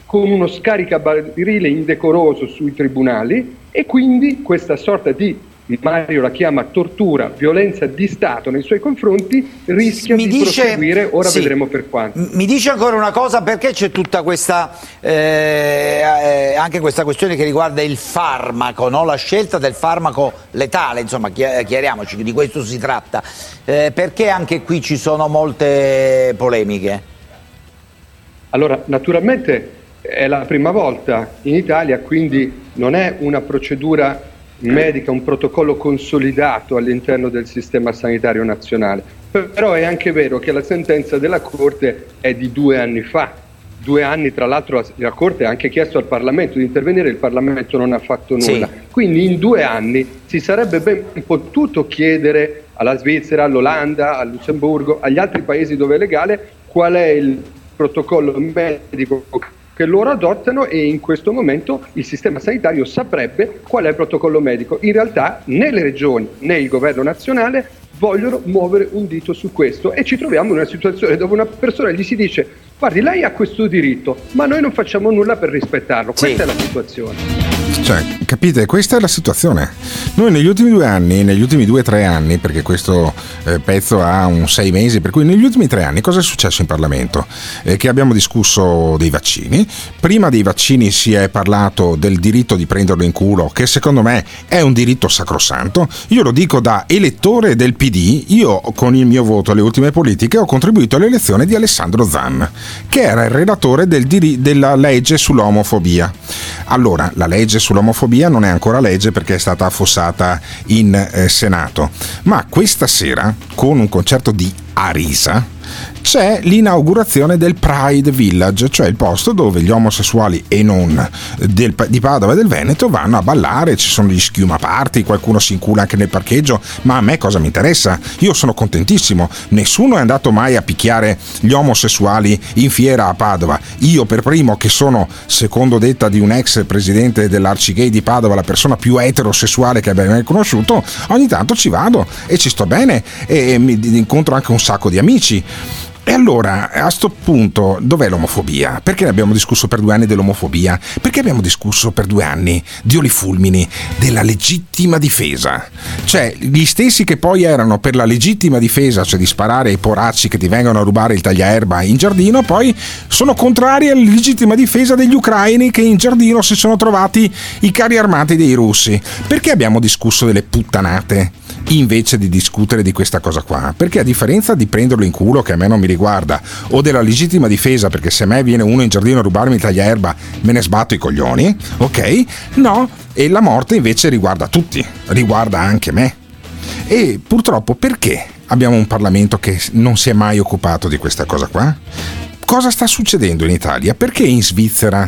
con uno scaricabarile indecoroso sui tribunali e quindi questa sorta di Mario la chiama tortura, violenza di Stato nei suoi confronti rischia Mi di dice- proseguire, ora sì. vedremo per quanto. Mi dice ancora una cosa perché c'è tutta questa eh, eh, anche questa questione che riguarda il farmaco, no? la scelta del farmaco letale, insomma, chi- chiariamoci, di questo si tratta. Eh, perché anche qui ci sono molte polemiche? Allora, naturalmente è la prima volta in Italia, quindi non è una procedura medica, un protocollo consolidato all'interno del sistema sanitario nazionale. Però è anche vero che la sentenza della Corte è di due anni fa. Due anni, tra l'altro, la- Corte ha anche chiesto al Parlamento di intervenire, il Parlamento non ha fatto nulla. Quindi in due anni si sarebbe ben potuto chiedere alla Svizzera, all'Olanda, al Lussemburgo, agli altri paesi dove è legale, qual è il protocollo medico che loro adottano e in questo momento il sistema sanitario saprebbe qual è il protocollo medico. In realtà né le regioni né il governo nazionale vogliono muovere un dito su questo e ci troviamo in una situazione dove una persona gli si dice guardi lei ha questo diritto ma noi non facciamo nulla per rispettarlo. Questa è la situazione. Cioè, capite? Questa è la situazione. Noi negli ultimi due anni, negli ultimi due o tre anni, perché questo eh, pezzo ha un sei mesi, per cui negli ultimi tre anni cosa è successo in Parlamento? Eh, che abbiamo discusso dei vaccini. Prima dei vaccini si è parlato del diritto di prenderlo in culo, che secondo me è un diritto sacrosanto. Io lo dico da elettore del PD, io con il mio voto alle ultime politiche ho contribuito all'elezione di Alessandro Zan, che era il relatore del diri- della legge sull'omofobia. Allora, la legge sull'omofobia non è ancora legge perché è stata affossata in eh, Senato, ma questa sera, con un concerto di Arisa, c'è l'inaugurazione del Pride Village, cioè il posto dove gli omosessuali e non del, di Padova e del Veneto vanno a ballare, ci sono gli schiuma party, qualcuno si incula anche nel parcheggio, ma a me cosa mi interessa? Io sono contentissimo, nessuno è andato mai a picchiare gli omosessuali in fiera a Padova, io per primo che sono, secondo detta di un ex presidente dell'Arcigay di Padova, la persona più eterosessuale che abbia mai conosciuto, ogni tanto ci vado e ci sto bene e mi incontro anche un sacco di amici. E allora, a sto punto, dov'è l'omofobia? Perché ne abbiamo discusso per due anni dell'omofobia? Perché abbiamo discusso per due anni di Olifulmini, della legittima difesa? Cioè, gli stessi che poi erano per la legittima difesa, cioè di sparare ai poracci che ti vengono a rubare il tagliaerba in giardino, poi sono contrari alla legittima difesa degli ucraini che in giardino si sono trovati i carri armati dei russi. Perché abbiamo discusso delle puttanate? Invece di discutere di questa cosa qua. Perché a differenza di prenderlo in culo, che a me non mi riguarda, o della legittima difesa, perché se a me viene uno in giardino a rubarmi il tagliaerba, me ne sbatto i coglioni, ok? No, e la morte invece riguarda tutti, riguarda anche me. E purtroppo perché abbiamo un Parlamento che non si è mai occupato di questa cosa qua? Cosa sta succedendo in Italia? Perché in Svizzera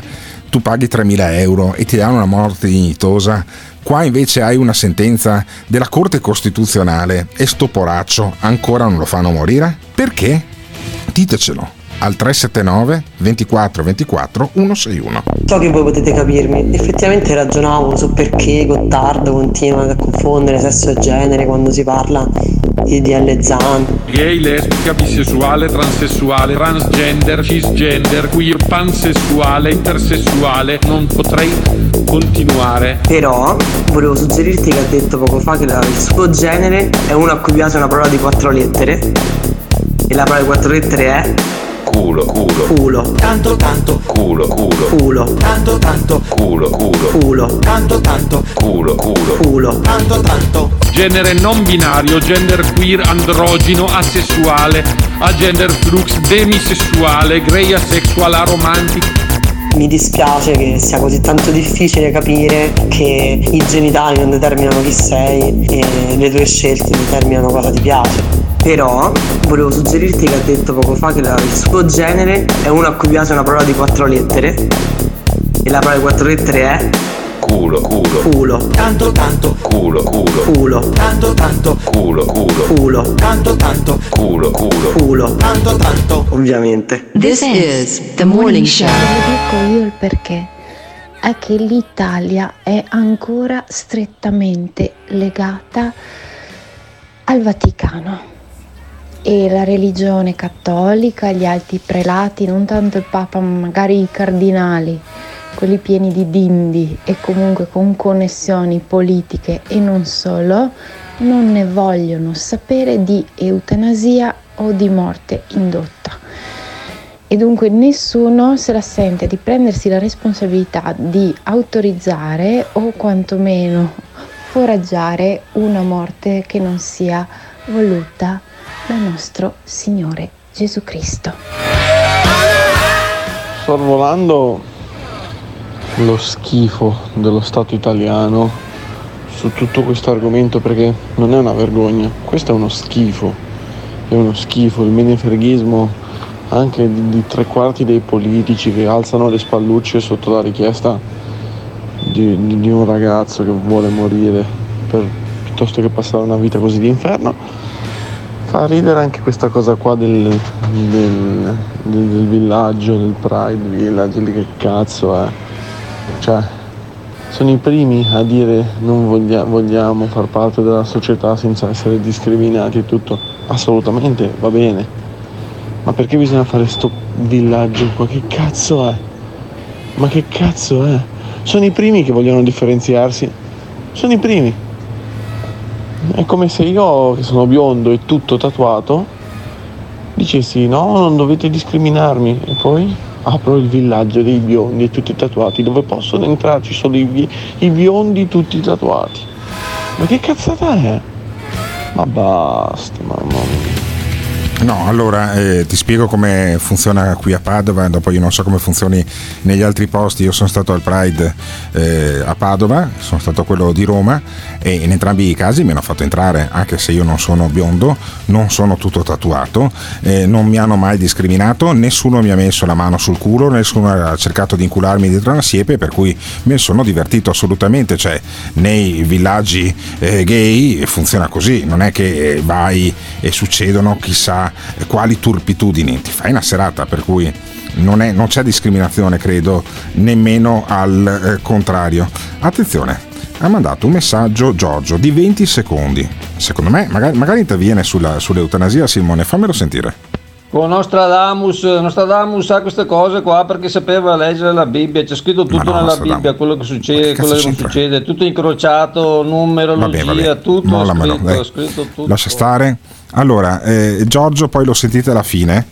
tu paghi 3.000 euro e ti danno una morte dignitosa Qua invece hai una sentenza della Corte Costituzionale e sto poraccio ancora non lo fanno morire? Perché? Ditecelo al 379 24 24 161. So che voi potete capirmi, effettivamente ragionavo su perché Gottardo continua a confondere sesso e genere quando si parla di DL Zan. Gay, lesbica, bisessuale, transessuale, transgender, cisgender, queer, pansessuale, intersessuale, non potrei continuare. Però volevo suggerirti che ha detto poco fa che il suo genere è uno a cui piace una parola di quattro lettere e la parola di quattro lettere è culo, culo, culo, tanto, tanto, culo, culo, culo, tanto, tanto, culo, culo, culo, tanto, tanto, culo, culo, culo, tanto, tanto. Genere non binario, gender queer, androgino, asessuale, agender flux, demisessuale, grey asexual, aromantic. Mi dispiace che sia così tanto difficile capire che i genitali non determinano chi sei e le tue scelte determinano cosa ti piace. Però volevo suggerirti che ha detto poco fa che la- il suo genere è uno a cui piace una parola di quattro lettere. E la parola di quattro lettere è culo, culo, culo, tanto, tanto, culo, culo, culo, tanto, tanto, culo, culo, culo, tanto, tanto, culo, culo, culo, tanto, tanto. ovviamente. This is the morning show. Vi dico io il perché. È che l'Italia è ancora strettamente legata al Vaticano e la religione cattolica, gli alti prelati, non tanto il Papa, ma magari i cardinali, quelli pieni di dindi e comunque con connessioni politiche e non solo, non ne vogliono sapere di eutanasia o di morte indotta. E dunque nessuno se la sente di prendersi la responsabilità di autorizzare o quantomeno foraggiare una morte che non sia voluta dal nostro Signore Gesù Cristo. Sorvolando lo schifo dello Stato italiano su tutto questo argomento perché non è una vergogna, questo è uno schifo, è uno schifo, il menefreghismo anche di, di tre quarti dei politici che alzano le spallucce sotto la richiesta di, di- di un ragazzo che vuole morire per- piuttosto che passare una vita così di inferno. Fa ridere anche questa cosa qua del, del- del- del villaggio, del Pride Village, che cazzo è. Cioè, sono i primi a dire non voglia- vogliamo far parte della società senza essere discriminati e tutto. Assolutamente, va bene. Ma perché bisogna fare sto villaggio qua? Che cazzo è? Ma che cazzo è? Sono i primi che vogliono differenziarsi. Sono i primi. È come se io, che sono biondo e tutto tatuato, dicessi no, non dovete discriminarmi. E poi apro il villaggio dei biondi e tutti tatuati, dove possono entrarci solo i, bi- i biondi tutti tatuati. Ma che cazzata è? Ma basta, mamma mia. No, allora eh, ti spiego come funziona qui a Padova, dopo io non so come funzioni negli altri posti, io sono stato al Pride eh, a Padova, sono stato a quello di Roma e in entrambi i casi mi hanno fatto entrare, anche se io non sono biondo, non sono tutto tatuato, eh, non mi hanno mai discriminato, nessuno mi ha messo la mano sul culo, nessuno ha cercato di incularmi dietro una siepe, per cui mi sono divertito assolutamente, cioè nei villaggi eh, gay funziona così, non è che eh, vai e succedono chissà quali turpitudini, ti fai una serata per cui non, è- non c'è discriminazione credo nemmeno al eh, contrario. Attenzione, ha mandato un messaggio Giorgio di 20 secondi, secondo me magari, magari interviene sulla, sull'eutanasia Simone, fammelo sentire. Con Nostradamus, Nostradamus sa queste cose qua perché sapeva leggere la Bibbia, c'è scritto tutto no, nella. Bibbia, quello che succede, cazzo quello che non succede, tutto incrociato, numerologia, Vabbè, vabbè, tutto mollamelo, scritto, scritto tutto. Lascia stare. Allora, eh, Giorgio poi lo sentite alla fine,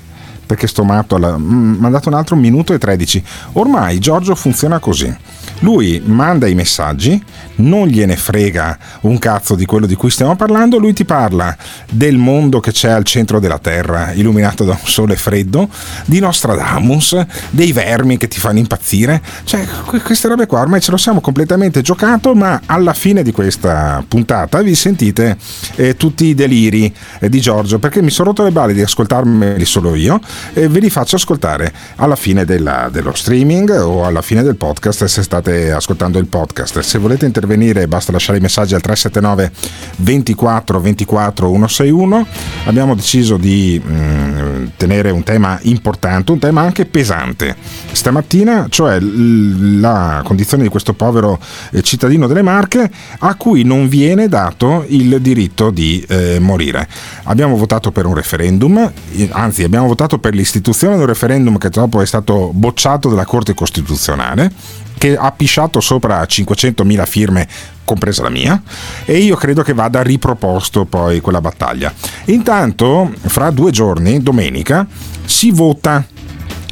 perché sto matto alla- mm, mi ha dato un altro minuto e 13. Ormai Giorgio funziona così. Lui manda i messaggi, non gliene frega un cazzo di quello di cui stiamo parlando, lui ti parla del mondo che c'è al centro della Terra, illuminato da un sole freddo, di Nostradamus, dei vermi che ti fanno impazzire, cioè que- queste robe qua ormai ce lo siamo completamente giocato, ma alla fine di questa puntata vi sentite eh, tutti i deliri eh, di Giorgio, perché mi sono rotto le balle di ascoltarmeli solo io e ve li faccio ascoltare alla fine della- dello streaming o alla fine del podcast se state ascoltando il podcast. Se volete intervenire basta lasciare i messaggi al 379 24 24 161. Abbiamo deciso di mm, tenere un tema importante, un tema anche pesante. Stamattina, cioè la condizione di questo povero eh, cittadino delle Marche a cui non viene dato il diritto di eh, morire. Abbiamo votato per un referendum, eh, anzi abbiamo votato per l'istituzione di un referendum che dopo è stato bocciato dalla Corte Costituzionale che ha pisciato sopra 500.000 firme compresa la mia e io credo che vada riproposto poi quella battaglia. Intanto, fra due giorni, domenica, si vota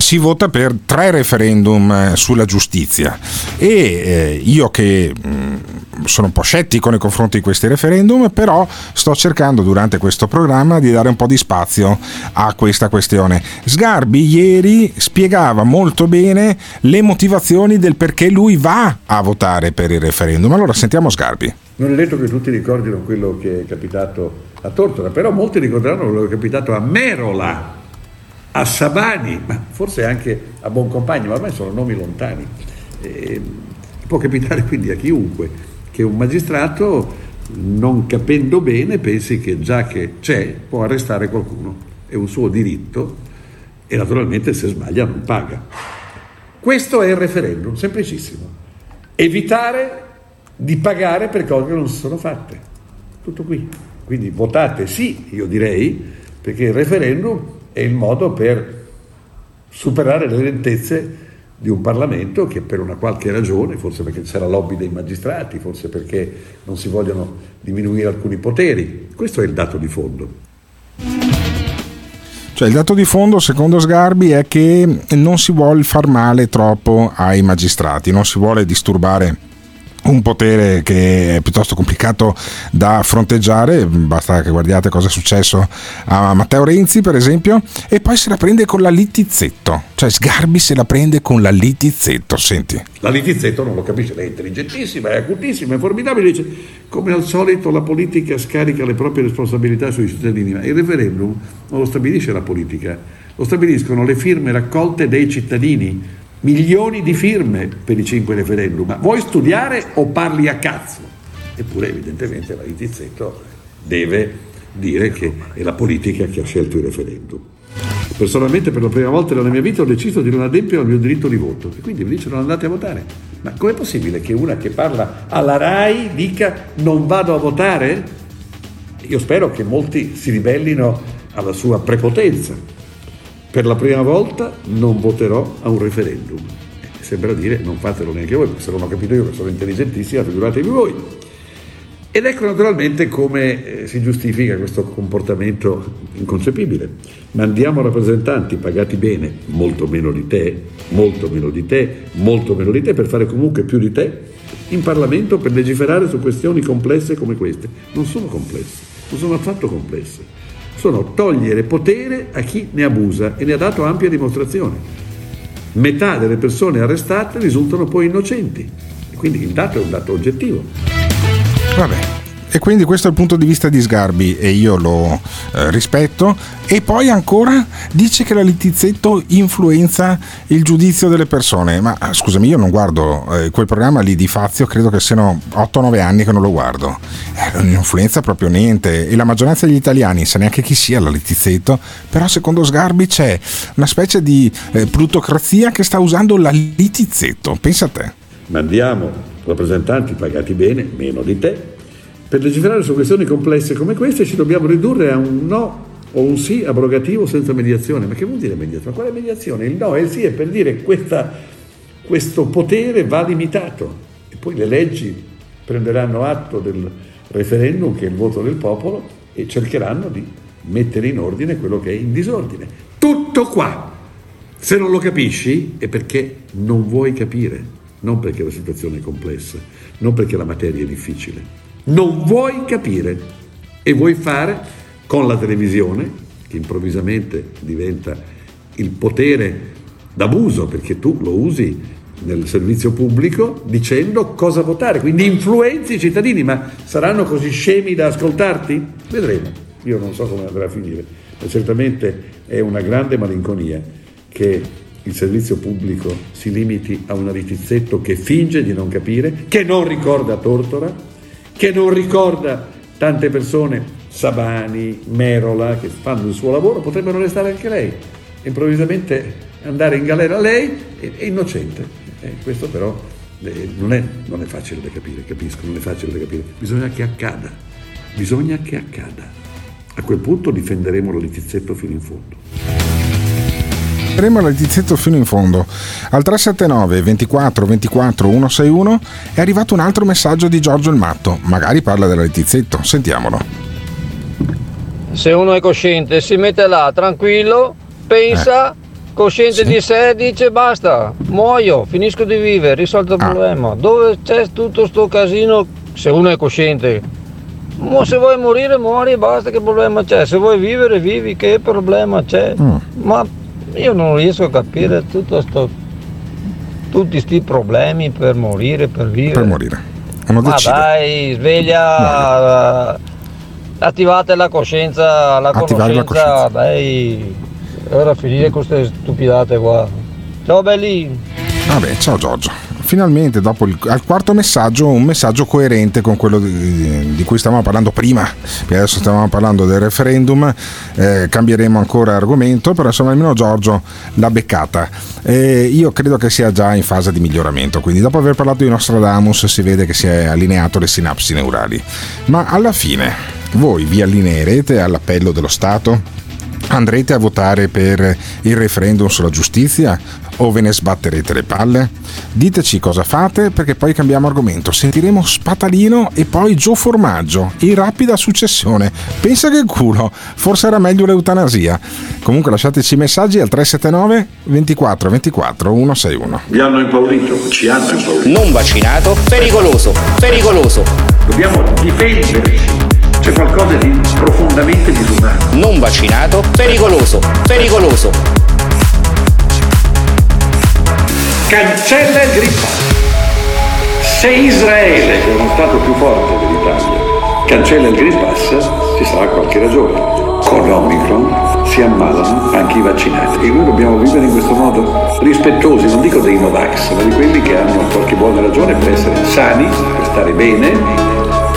si vota per tre referendum eh, sulla giustizia e eh, io che mh, sono un po' scettico nei confronti di questi referendum, però sto cercando durante questo programma di dare un po' di spazio a questa questione. Sgarbi ieri spiegava molto bene le motivazioni del perché lui va a votare per il referendum. Allora sentiamo Sgarbi. Non è detto che tutti ricordino quello che è capitato a Tortora, però molti ricorderanno quello che è capitato a Merola, a Sabani, ma forse anche a Boncompagni, ma ormai sono nomi lontani. E può capitare quindi a chiunque che un magistrato, non capendo bene, pensi che già che c'è può arrestare qualcuno, è un suo diritto e naturalmente se sbaglia non paga. Questo è il referendum, semplicissimo. Evitare di pagare per cose che non si sono fatte. Tutto qui. Quindi votate sì, io direi, perché il referendum è il modo per superare le lentezze di un Parlamento che per una qualche ragione, forse perché c'è la lobby dei magistrati, forse perché non si vogliono diminuire alcuni poteri, questo è il dato di fondo. Cioè il dato di fondo, secondo Sgarbi, è che non si vuole far male troppo ai magistrati, non si vuole disturbare un potere che è piuttosto complicato da fronteggiare, basta che guardiate cosa è successo a Matteo Renzi per esempio, e poi se la prende con la litizzetto, cioè Sgarbi se la prende con la litizzetto, senti. La Litizzetto non lo capisce, lei è intelligentissima, è acutissima, è formidabile, dice come al solito la politica scarica le proprie responsabilità sui cittadini, ma il referendum non lo stabilisce la politica, lo stabiliscono le firme raccolte dai cittadini, milioni di firme per i cinque referendum, ma vuoi studiare o parli a cazzo? Eppure evidentemente la Litizzetto deve dire che è la politica che ha scelto il referendum. Personalmente per la prima volta nella mia vita ho deciso di non adempiere al mio diritto di voto e quindi mi dice non andate a votare. Ma com'è possibile che una che parla alla RAI dica non vado a votare? Io spero che molti si ribellino alla sua prepotenza. Per la prima volta non voterò a un referendum. sembra dire non fatelo neanche voi, perché se non ho capito io che sono intelligentissima, figuratevi voi. Ed ecco naturalmente come eh, si giustifica questo comportamento inconcepibile. Mandiamo rappresentanti pagati bene, molto meno di te, molto meno di te, molto meno di te, per fare comunque più di te, in Parlamento per legiferare su questioni complesse come queste. Non sono complesse, non sono affatto complesse. Sono togliere potere a chi ne abusa e ne ha dato ampia dimostrazione. Metà delle persone arrestate risultano poi innocenti. Quindi il dato è un dato oggettivo. Vabbè. E quindi questo è il punto di vista di Sgarbi e io lo eh, rispetto. E poi ancora dice che la Littizzetto influenza il giudizio delle persone. Ma ah, scusami, io non guardo eh, quel programma lì di Fazio, credo che siano 8-9 anni che non lo guardo. Eh, non influenza proprio niente. E la maggioranza degli italiani sa neanche chi sia la Littizzetto. Però secondo Sgarbi c'è una specie di eh, plutocrazia che sta usando la Littizzetto. Pensa a te. Mandiamo rappresentanti pagati bene, meno di te. Per legiferare su questioni complesse come queste ci dobbiamo ridurre a un no o un sì abrogativo senza mediazione. Ma che vuol dire mediazione? Ma quale mediazione? Il no e il sì è per dire questa, questo potere va limitato e poi le leggi prenderanno atto del referendum che è il voto del popolo e cercheranno di mettere in ordine quello che è in disordine. Tutto qua. Se non lo capisci è perché non vuoi capire, non perché la situazione è complessa, non perché la materia è difficile. Non vuoi capire. E vuoi fare con la televisione, che improvvisamente diventa il potere d'abuso perché tu lo usi nel servizio pubblico dicendo cosa votare, quindi influenzi i cittadini, ma saranno così scemi da ascoltarti? Vedremo, io non so come andrà a finire, ma certamente è una grande malinconia che il servizio pubblico si limiti a una Littizzetto che finge di non capire, che non ricorda Tortora, che non ricorda tante persone, Sabani, Merola, che fanno il suo lavoro, potrebbero restare anche lei. Improvvisamente andare in galera lei è, innocente. Eh, questo però eh, non, è, non è facile da capire, capisco, non è facile da capire. Bisogna che accada, bisogna che accada. A quel punto difenderemo lo Littizzetto fino in fondo. Faremo la Littizzetto fino in fondo. Al 379 24 24 161 è arrivato un altro messaggio di Giorgio il Matto. Magari parla della Littizzetto. Sentiamolo. Se uno è cosciente, si mette là tranquillo, pensa, cosciente di sé, dice basta, muoio, finisco di vivere, risolto il problema. Dove c'è tutto sto casino, se uno è cosciente, ma se vuoi morire, muori basta, che problema c'è? Se vuoi vivere, vivi, che problema c'è? Ma io non riesco a capire tutto sto, tutti questi problemi per morire, per vivere. Per morire. Uno Ma decide. dai, sveglia, attivate la coscienza, la Attivare la conoscenza, dai, ora finire con queste stupidate qua. Ciao belli! Vabbè, ciao Giorgio. Finalmente, dopo il al quarto messaggio, un messaggio coerente con quello di, di cui stavamo parlando prima, perché adesso stavamo parlando del referendum, eh, cambieremo ancora argomento, però insomma almeno Giorgio l'ha beccata. E io credo che sia già in fase di miglioramento, quindi dopo aver parlato di Nostradamus si vede che si è allineato le sinapsi neurali. Ma alla fine, voi vi allineerete all'appello dello Stato? Andrete a votare per il referendum sulla giustizia o ve ne sbatterete le palle? Diteci cosa fate perché poi cambiamo argomento. Sentiremo Spatalino e poi Gio Formaggio in rapida successione. Pensa che culo, forse era meglio l'eutanasia. Comunque lasciateci messaggi al 379 24 24 161. Vi hanno impaurito, ci hanno impaurito. Non vaccinato, pericoloso, pericoloso. Dobbiamo difenderci. C'è qualcosa di profondamente disumano. Non vaccinato, pericoloso, pericoloso. Cancella il Green Pass. Se Israele, che è uno Stato più forte dell'Italia, cancella il Green Pass, ci sarà qualche ragione. Con l'Omicron si ammalano anche i vaccinati e noi dobbiamo vivere in questo modo rispettosi, non dico dei Novax, ma di quelli che hanno qualche buona ragione per essere sani, per stare bene,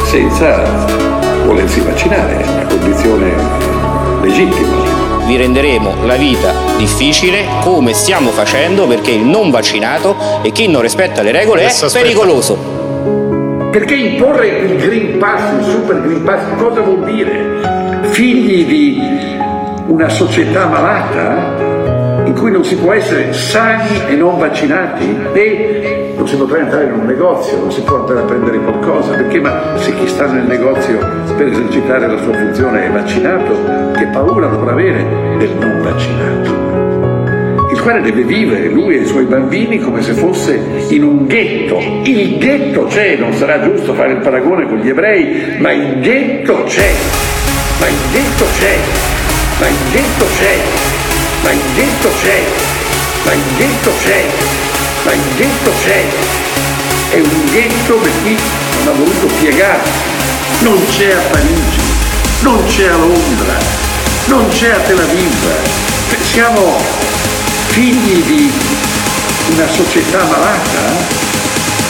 senza volersi vaccinare, è una condizione legittima. Vi renderemo la vita difficile come stiamo facendo perché il non vaccinato e chi non rispetta le regole Adesso è aspetta. pericoloso. Perché imporre il Green Pass, il Super Green Pass, cosa vuol dire? Figli di una società malata? in cui non si può essere sani e non vaccinati e non si potrà entrare in un negozio, non si può andare a prendere qualcosa, perché ma se chi sta nel negozio per esercitare la sua funzione è vaccinato, che paura dovrà avere del non vaccinato? il quale deve vivere lui e i suoi bambini come se fosse in un ghetto. Il ghetto c'è, non sarà giusto fare il paragone con gli ebrei, ma il ghetto c'è, ma il ghetto c'è, ma il ghetto c'è, ma il ghetto c'è, ma il ghetto c'è, ma il ghetto c'è. È un ghetto per chi non ha voluto piegarsi. Non c'è a Parigi, non c'è a Londra, non c'è a Tel Aviv. Siamo figli di una società malata,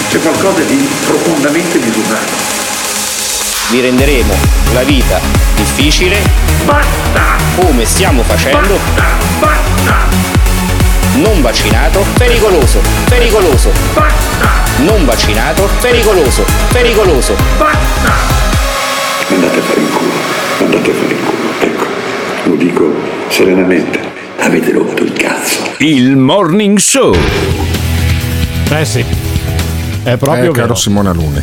c'è qualcosa di profondamente disumano. Vi renderemo la vita difficile. Come stiamo facendo. Non vaccinato, pericoloso, pericoloso. Non vaccinato, pericoloso, pericoloso. Andate a fare in culo, andate a fare in culo. Ecco, lo dico serenamente. Avete rotto il cazzo. Il Morning Show. Eh sì. È proprio eh, caro vero. Simone Aluni.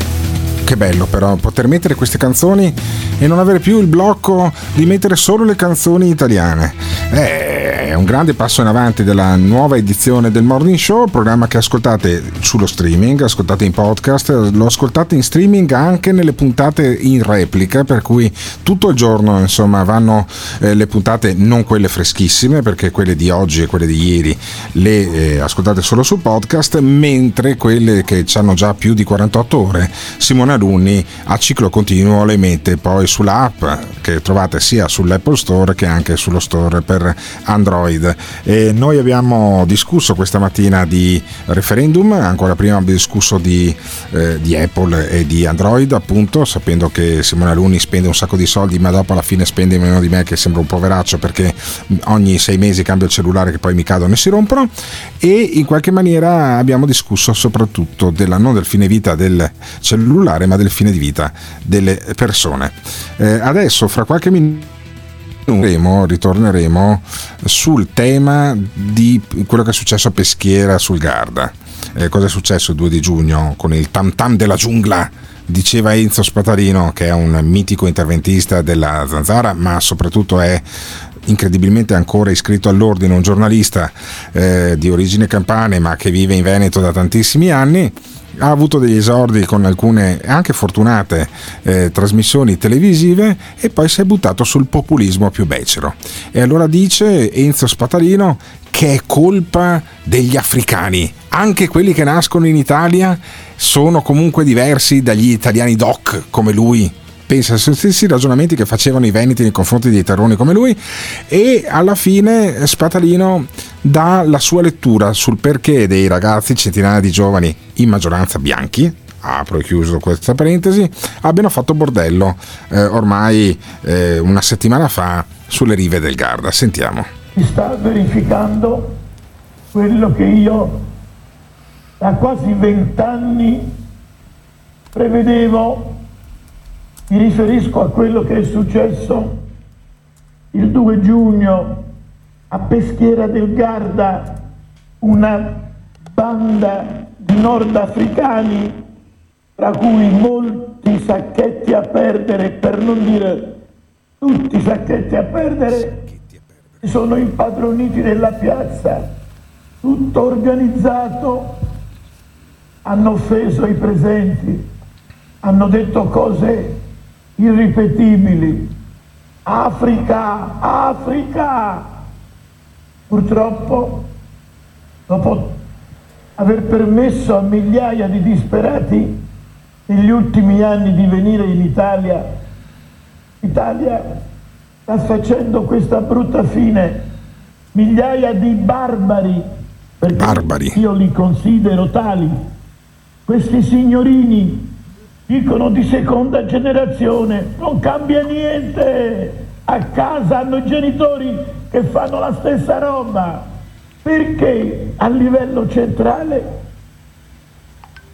Che bello però poter mettere queste canzoni e non avere più il blocco di mettere solo le canzoni italiane. Eh, un grande passo in avanti della nuova edizione del Morning Show, programma che ascoltate sullo streaming, ascoltate in podcast, lo ascoltate in streaming anche nelle puntate in replica, per cui tutto il giorno insomma vanno eh, le puntate non quelle freschissime, perché quelle di oggi e quelle di ieri le eh, ascoltate solo sul podcast, mentre quelle che hanno già più di 48 ore, Simone Alunni a ciclo continuo le mette poi sull'app che trovate sia sull'Apple Store che anche sullo store per Android. E noi abbiamo discusso questa mattina di referendum, ancora prima abbiamo discusso di, eh, di Apple e di Android, appunto, sapendo che Simone Alunni spende un sacco di soldi, ma dopo alla fine spende meno di me, che sembra un poveraccio perché ogni sei mesi cambio il cellulare che poi mi cadono e si rompono. E in qualche maniera abbiamo discusso soprattutto della, non del fine vita del cellulare, ma del fine di vita delle persone. Eh, adesso, fra qualche minuto ritorneremo, ritorneremo sul tema di quello che è successo a Peschiera sul Garda. Eh, cosa è successo il 2 di giugno con il tam tam della giungla? Diceva Enzo Spatarino, che è un mitico interventista della Zanzara, ma soprattutto è incredibilmente ancora iscritto all'ordine, un giornalista eh, di origine campane ma che vive in Veneto da tantissimi anni ha avuto degli esordi con alcune anche fortunate eh, trasmissioni televisive e poi si è buttato sul populismo più becero. E allora dice Enzo Spatarino che è colpa degli africani. Anche quelli che nascono in Italia sono comunque diversi dagli italiani doc come lui pensa ai stessi ragionamenti che facevano i veneti nei confronti dei terroni come lui e alla fine Spatalino dà la sua lettura sul perché dei ragazzi, centinaia di giovani, in maggioranza bianchi, apro e chiuso questa parentesi, abbiano fatto bordello eh, ormai eh, una settimana fa sulle rive del Garda. Sentiamo. Si sta verificando quello che io da quasi vent'anni prevedevo mi riferisco a quello che è successo il 2 giugno a Peschiera del Garda, una banda di nordafricani, tra cui molti sacchetti a perdere, per non dire tutti sacchetti a perdere, si sono impadroniti della piazza, tutto organizzato, hanno offeso i presenti, hanno detto cose irripetibili. Africa, Africa! Purtroppo, dopo aver permesso a migliaia di disperati negli ultimi anni di venire in Italia, l'Italia sta facendo questa brutta fine. Migliaia di barbari, perché Barbari. io li considero tali, questi signorini dicono di seconda generazione, non cambia niente, a casa hanno i genitori che fanno la stessa roba, perché a livello centrale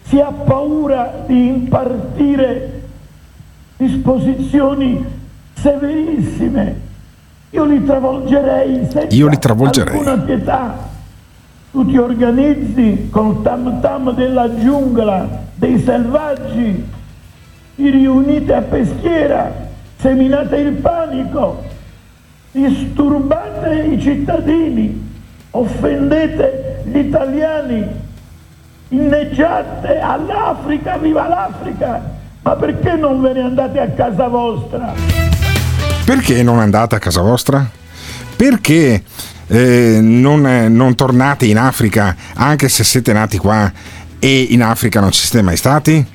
si ha paura di impartire disposizioni severissime io li travolgerei senza Io li travolgerei. alcuna pietà. Tu ti organizzi col tam tam della giungla, dei selvaggi, vi riunite a peschiera, seminate il panico, disturbate i cittadini, offendete gli italiani, inneggiate all'Africa, viva l'Africa! Ma perché non ve ne andate a casa vostra? Perché non andate a casa vostra? Perché eh, non, eh, non tornate in Africa anche se siete nati qua e in Africa non ci siete mai stati?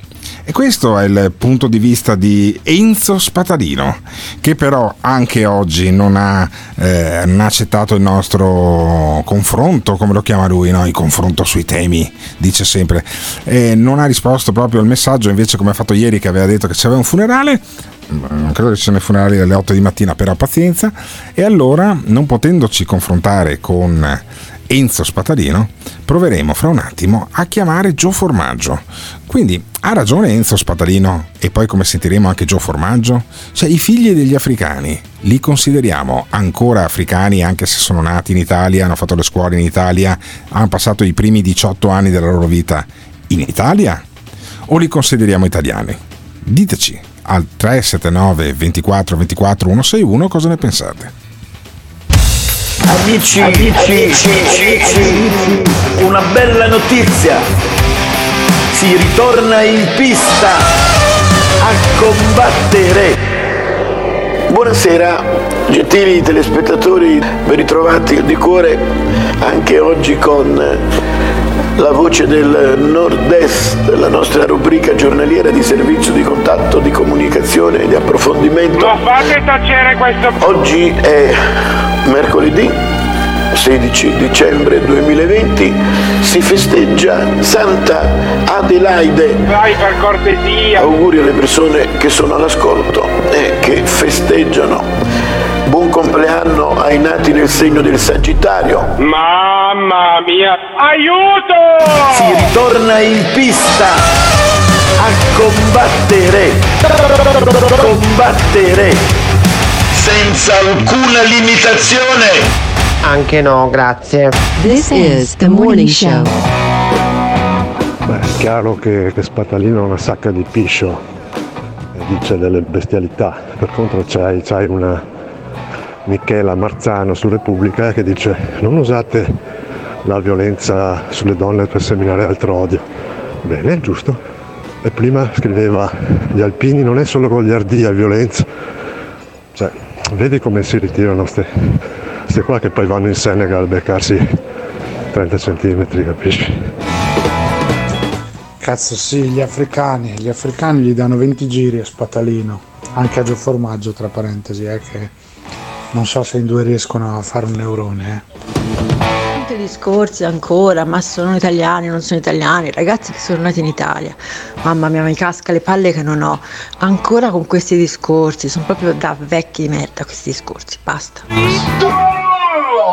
E questo è il punto di vista di Enzo Spatalino, che però anche oggi non ha, eh, non ha accettato il nostro confronto, come lo chiama lui, no? il confronto sui temi, dice sempre. E non ha risposto proprio al messaggio, invece come ha fatto ieri che aveva detto che c'aveva un funerale, non credo che ci siano i funerali alle 8 di mattina, però pazienza. E allora, non potendoci confrontare con Enzo Spatalino, proveremo fra un attimo a chiamare Gio Formaggio. Quindi ha ragione Enzo Spatalino e poi come sentiremo anche Gio Formaggio? Cioè i figli degli africani li consideriamo ancora africani anche se sono nati in Italia, hanno fatto le scuole in Italia, hanno passato i primi 18 anni della loro vita in Italia? O li consideriamo italiani? Diteci al 379 24 24 161 cosa ne pensate. Amici, amici, una bella notizia. Si ritorna in pista a combattere. Buonasera, gentili telespettatori, ben ritrovati di cuore anche oggi con la voce del nord-est, la nostra rubrica giornaliera di servizio di contatto, di comunicazione e di approfondimento. Non fate tacere questo... Oggi è mercoledì 16 dicembre 2020, si festeggia Santa Adelaide. Vai per cortesia. Auguri alle persone che sono all'ascolto e che festeggiano. Buon compleanno ai nati nel segno del Sagittario. Mamma mia. Aiuto! Si ritorna in pista a combattere. Combattere senza alcuna limitazione. Anche no, grazie. This is the morning show. Beh, è chiaro che, che Spatalino è una sacca di piscio e dice delle bestialità. Per contro c'hai, c'hai una Michela Marzano su Repubblica che dice non usate la violenza sulle donne per seminare altro odio. Bene, giusto. E prima scriveva gli alpini non è solo con gli ardi a violenza. Cioè, vedi come si ritirano queste qua che poi vanno in Senegal a beccarsi 30 centimetri, capisci? Cazzo sì, gli africani, gli africani gli danno 20 giri a Spatalino, anche a Gio Formaggio tra parentesi, eh, che non so se in due riescono a fare un neurone. Eh. Tanti discorsi ancora, ma sono italiani, non sono italiani, ragazzi che sono nati in Italia. Mamma mia, mi casca le palle che non ho. Ancora con questi discorsi, sono proprio da vecchi di merda questi discorsi, basta.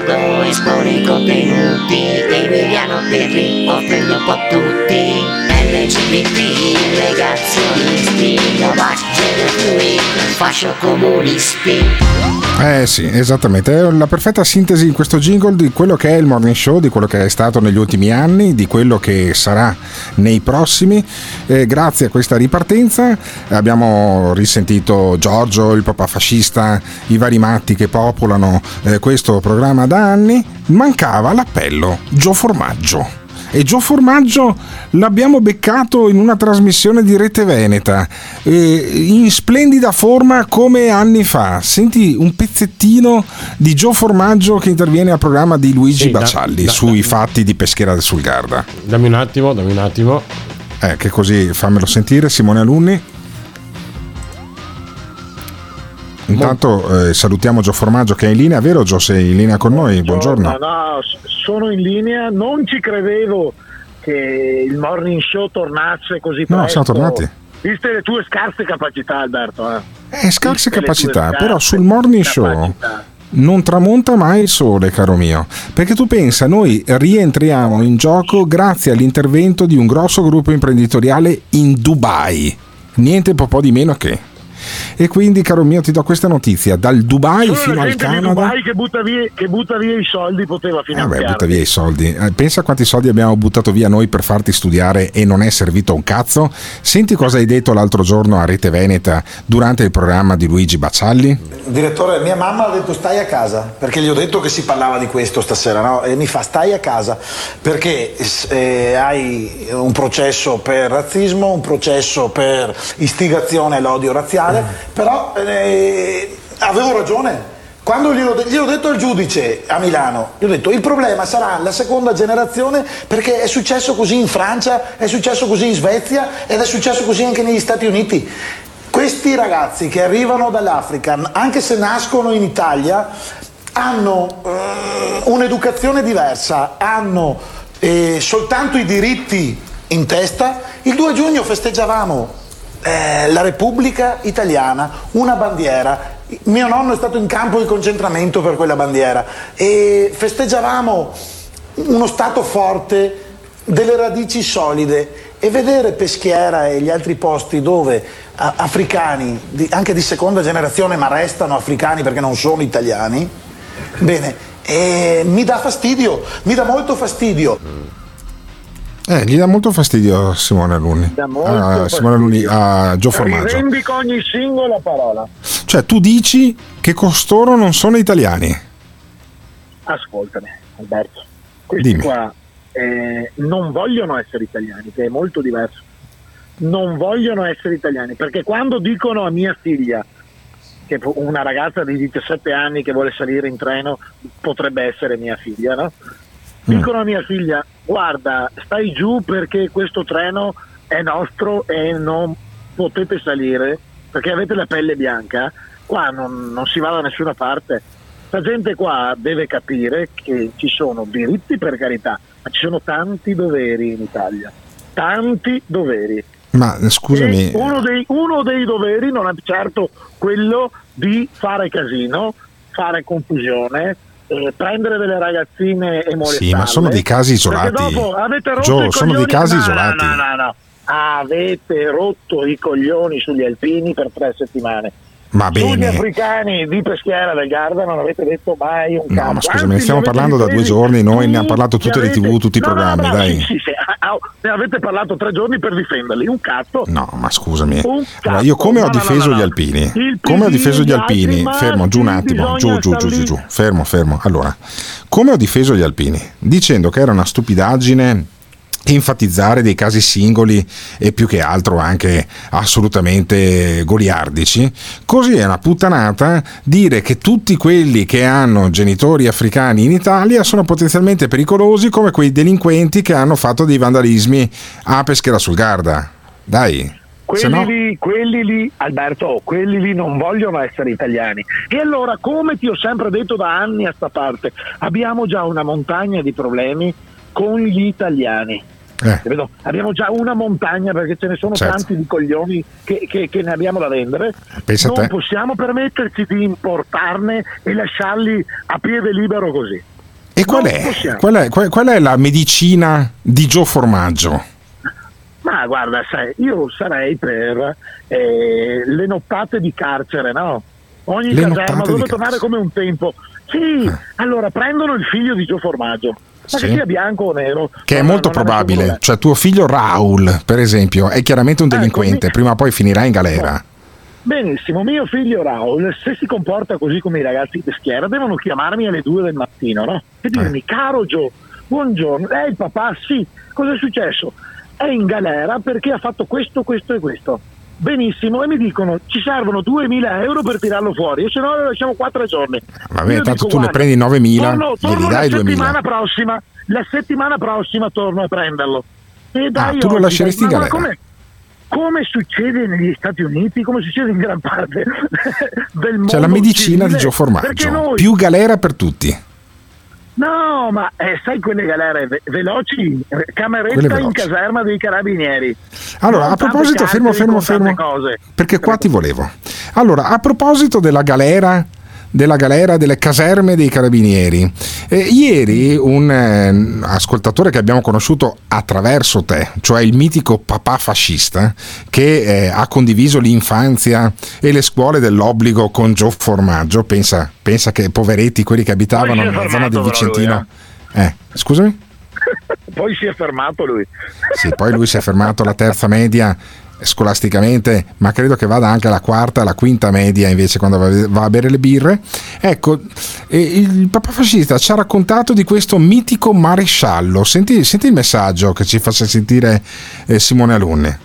Gottardo espone i contenuti Emiliano Perri offende un po' tutti LGBT, negazionisti, fascio comunisti. Eh sì, esattamente, è la perfetta sintesi in questo jingle di quello che è il morning show, di quello che è stato negli ultimi anni, di quello che sarà nei prossimi. Eh, grazie a questa ripartenza abbiamo risentito Giorgio, il papà fascista, i vari matti che popolano eh, questo programma da anni. Mancava l'appello Gio Formaggio. E Gio Formaggio l'abbiamo beccato in una trasmissione di Rete Veneta, eh, in splendida forma come anni fa. Senti un pezzettino di Gio Formaggio che interviene al programma di Luigi Sì, da- Baccialli da- sui fatti di Peschiera sul Garda. Dammi un attimo, dammi un attimo. Eh, che così fammelo sentire, Simone Alunni. Intanto eh, salutiamo Gio Formaggio che è in linea, vero Gio? Sei in linea con noi? Buongiorno. No, no, sono in linea, non ci credevo che il morning show tornasse così No, presto. siamo tornati. Viste le tue scarse capacità, Alberto. Eh. Eh, scarse Viste capacità, scarse però sul morning show capacità. non tramonta mai il sole, caro mio. Perché tu pensa, noi rientriamo in gioco grazie all'intervento di un grosso gruppo imprenditoriale in Dubai. Niente po' di meno che. E quindi, caro mio, ti do questa notizia: dal Dubai Solo fino al Canada. Dubai che butta, via, che butta via i soldi poteva Vabbè, finanziare. butta via i soldi. Eh, Pensa a quanti soldi abbiamo buttato via noi per farti studiare e non è servito un cazzo. Senti cosa hai detto l'altro giorno a Rete Veneta durante il programma di Luigi Baccialli. Direttore, mia mamma ha detto stai a casa, perché gli ho detto che si parlava di questo stasera, no? E mi fa stai a casa, perché eh, hai un processo per razzismo, un processo per istigazione all'odio razziale, però eh, avevo ragione. Quando gliel'ho, gliel'ho detto al giudice a Milano, gli ho detto il problema sarà la seconda generazione perché è successo così in Francia, è successo così in Svezia ed è successo così anche negli Stati Uniti. Questi ragazzi che arrivano dall'Africa, anche se nascono in Italia, hanno eh, un'educazione diversa, hanno eh, soltanto i diritti in testa. Il 2 giugno festeggiavamo eh, la Repubblica Italiana, una bandiera. Mio nonno è stato in campo di concentramento per quella bandiera e festeggiavamo uno Stato forte, delle radici solide e vedere Peschiera e gli altri posti dove a- africani, di- anche di seconda generazione, ma restano africani perché non sono italiani, bene, eh, mi dà fastidio, mi dà molto fastidio. Eh, gli dà molto fastidio a Simone Alunni. Molto Ah, Simone Alunni a Gio Formaggio. Rivendico ogni singola parola. Cioè, tu dici che costoro non sono italiani. Ascoltami, Alberto. Questi Dimmi. qua eh, non vogliono essere italiani, che è molto diverso. Non vogliono essere italiani, perché quando dicono a mia figlia, che una ragazza di 17 anni che vuole salire in treno, potrebbe essere mia figlia, no? Dicono a mia figlia, guarda, stai giù perché questo treno è nostro e non potete salire perché avete la pelle bianca, qua non, non si va da nessuna parte. La gente qua deve capire che ci sono diritti per carità, ma ci sono tanti doveri in Italia, tanti doveri. Ma scusami, uno, dei, uno dei doveri non è certo quello di fare casino, fare confusione, eh, prendere delle ragazzine e molestarle. Sì, ma sono dei casi isolati. Dopo avete rotto Gio, sono dei casi no, isolati. No, no, no. Avete rotto i coglioni sugli alpini per tre settimane. Ma Sugli bene. africani di Peschiera del Garda non avete detto mai un cazzo. No, ma scusami, ne stiamo parlando da due giorni, noi ne hanno tutti, parlato tutte le tv, tutti i No, no, programmi, no, dai. Sì, sì, ne avete parlato tre giorni per difenderli, un cazzo. No, ma scusami. Allora, io come ho difeso gli alpini? Come ho difeso gli alpini? Fermo, giù un attimo, giù, giù, giù, giù, giù. Fermo, fermo. Allora, come ho difeso gli alpini? Dicendo che era una stupidaggine enfatizzare dei casi singoli e più che altro anche assolutamente goliardici, così è una puttanata dire che tutti quelli che hanno genitori africani in Italia sono potenzialmente pericolosi come quei delinquenti che hanno fatto dei vandalismi a Peschiera sul Garda. Dai, Quelli, no... lì, quelli lì, Alberto, quelli lì non vogliono essere italiani. E allora, come ti ho sempre detto da anni a sta parte, abbiamo già una montagna di problemi con gli italiani. Eh. Abbiamo già una montagna perché ce ne sono Certo. tanti di coglioni che, che- che ne abbiamo da vendere. Pensa non possiamo permetterci di importarne e lasciarli a piede libero così. E qual è, qual, è, qual- qual è la medicina di Gio Formaggio? Ma guarda, sai, io sarei per eh, le nottate di carcere, no? Ogni Le caserma dovrebbe tornare come un tempo. Sì, allora prendono il figlio di Gio Formaggio, ma Sì. che sia bianco o nero. Che è molto probabile. Cioè, tuo figlio Raul, per esempio, è chiaramente un delinquente. Prima o poi finirà in galera. Benissimo, mio figlio Raul, se si comporta così come i ragazzi di schiera, devono chiamarmi alle 2 del mattino, no? E dirmi, Eh. caro Gio, buongiorno, è il papà? Sì, cosa è successo? È in galera perché ha fatto questo, questo e questo. Benissimo, e mi dicono ci servono 2000 euro per tirarlo fuori, e se no lo lasciamo 4 giorni. Vabbè, Io tanto dico, tu ne prendi 9.000, torno, torno dai la 2.000. settimana prossima, la settimana prossima torno a prenderlo. E dai, Ah, tu lo lasceresti in galera? come- succede negli Stati Uniti, come succede in gran parte del mondo C'è la medicina di civile, Gio perché Formaggio. noi- Più galera per tutti. No, ma eh, sai quelle galere ve- veloci, eh, cameretta Quelle in veloci. caserma dei carabinieri. Allora, Non a proposito, fermo, fermo, fermo. Perché qua ti volevo. Allora, a proposito della galera, della galera delle caserme dei carabinieri, eh, ieri un eh, ascoltatore che abbiamo conosciuto attraverso te, cioè il mitico papà fascista, che eh, ha condiviso l'infanzia e le scuole dell'obbligo con Gio Formaggio, pensa, pensa che poveretti quelli che abitavano nella zona del però lui, Vicentino. Eh, scusami? Poi si è fermato lui. Sì, poi lui si è fermato alla terza media scolasticamente, ma credo che vada anche alla quarta, alla quinta media invece quando va a bere le birre. Ecco, il papà fascista ci ha raccontato di questo mitico maresciallo. Senti, senti il messaggio che ci faccia sentire eh, Simone Alunni.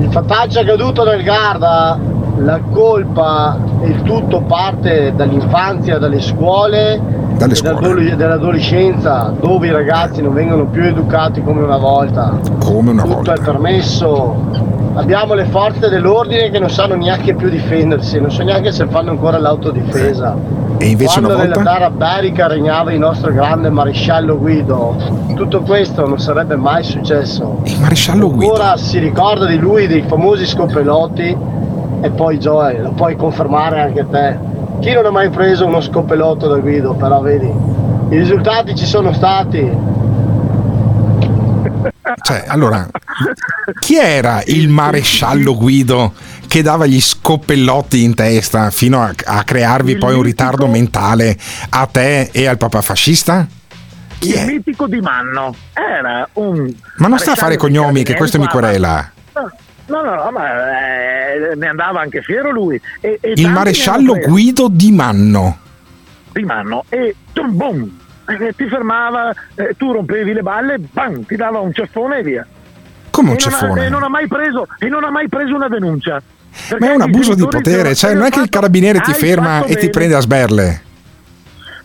Il fattaccio è caduto nel Garda, la colpa e il tutto parte dall'infanzia, dalle scuole, Dalle scuole. dall'adole- dall'adolescenza, dove i ragazzi non vengono più educati come una volta. Come una Tutto volta. è permesso. Abbiamo le forze dell'ordine che non sanno neanche più difendersi, non so neanche se fanno ancora l'autodifesa. E invece Quando una volta? nella Terra Berica regnava il nostro grande maresciallo Guido, tutto questo non sarebbe mai successo. Il maresciallo Guido. Ora si ricorda di lui, dei famosi scopelotti, e poi Joy, lo puoi confermare anche te. Chi non ha mai preso uno scopelotto da Guido, però vedi, i risultati ci sono stati. Cioè, allora, chi era il maresciallo Guido che dava gli scoppellotti in testa fino a, a crearvi poi un ritardo mentale a te e al papà fascista? Chi il è? mitico Di Manno era un. Ma non sta a fare cognomi, che questo mi querela. No, no, no, ma eh, ne andava anche fiero lui. E, e Il maresciallo. Guido di Manno. Di Manno e tum, boom, eh, ti fermava, eh, tu rompevi le balle, bam, ti dava un ceffone e via. Come un e non ha- ceffone? e non ha mai preso, e non ha mai preso una denuncia. Ma è un abuso di potere, cioè non è che il carabiniere ti ferma e ti prende a sberle.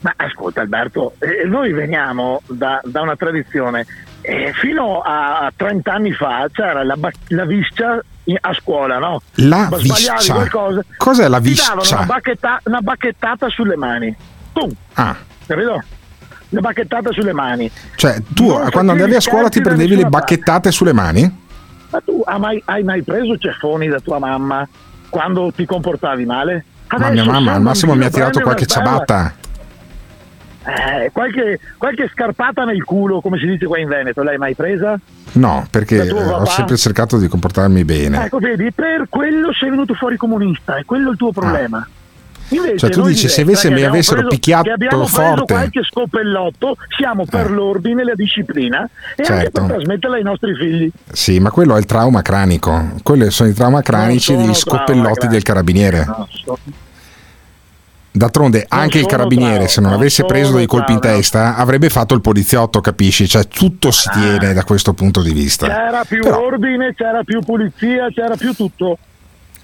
Ma ascolta Alberto, eh, noi veniamo da, da una tradizione. Eh, fino a 30 anni fa c'era la, la viscia a scuola, no? La Ma sbagliavi viscia? qualcosa. Cos'è la Ti davano viscia? una, bacchetta- una bacchettata sulle mani. Pum, Ah, capito? Una bacchettata sulle mani. cioè tu Non quando andavi a scuola ti prendevi le parte. bacchettate sulle mani? Ma tu hai mai, hai mai preso ceffoni da tua mamma quando ti comportavi male? Ma Adesso mia se mamma al massimo mi ha tirato qualche ciabatta. Eh, qualche, qualche scarpata nel culo, come si dice qua in Veneto, l'hai mai presa? No, perché eh, ho sempre cercato di comportarmi bene. Ecco, vedi, per quello sei venuto fuori comunista, è quello il tuo problema. Invece Ah. Cioè, tu dici, di se che mi abbiamo avessero preso- picchiato abbiamo forte. qualche scopellotto, siamo per l'ordine, la disciplina e anche Certo. per trasmetterla ai nostri figli. Sì, ma quello è il trauma cranico. Quelli sono i trauma cranici degli trauma cranici. del carabiniere. No, so- D'altronde, anche il carabiniere, trauma, se non non avesse preso dei colpi in trauma. testa, avrebbe fatto il poliziotto, capisci? Cioè, tutto si tiene da questo punto di vista. C'era più Però- ordine, c'era più pulizia, c'era più tutto.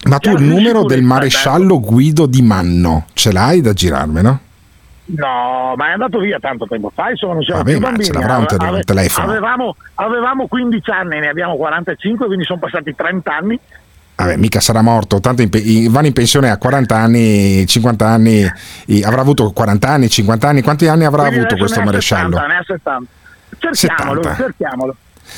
Ma tu c'era il più numero del maresciallo Guido di Manno ce l'hai da girarmelo? No, ma è andato via tanto tempo fa, insomma non siamo Vabbè, più bambini. ce l'avrà un tele- Ave- un telefono. Avevamo, avevamo 15 anni, ne abbiamo 45, quindi sono passati 30 anni. Vabbè, mica sarà morto, tanto in pe- i- vanno in pensione a 40 anni, 50 anni, avrà avuto 40 anni, 50 anni, quanti anni avrà Quindi avuto questo maresciallo? 70, ne ha 70. Cerchiamolo, 70. cerchiamolo.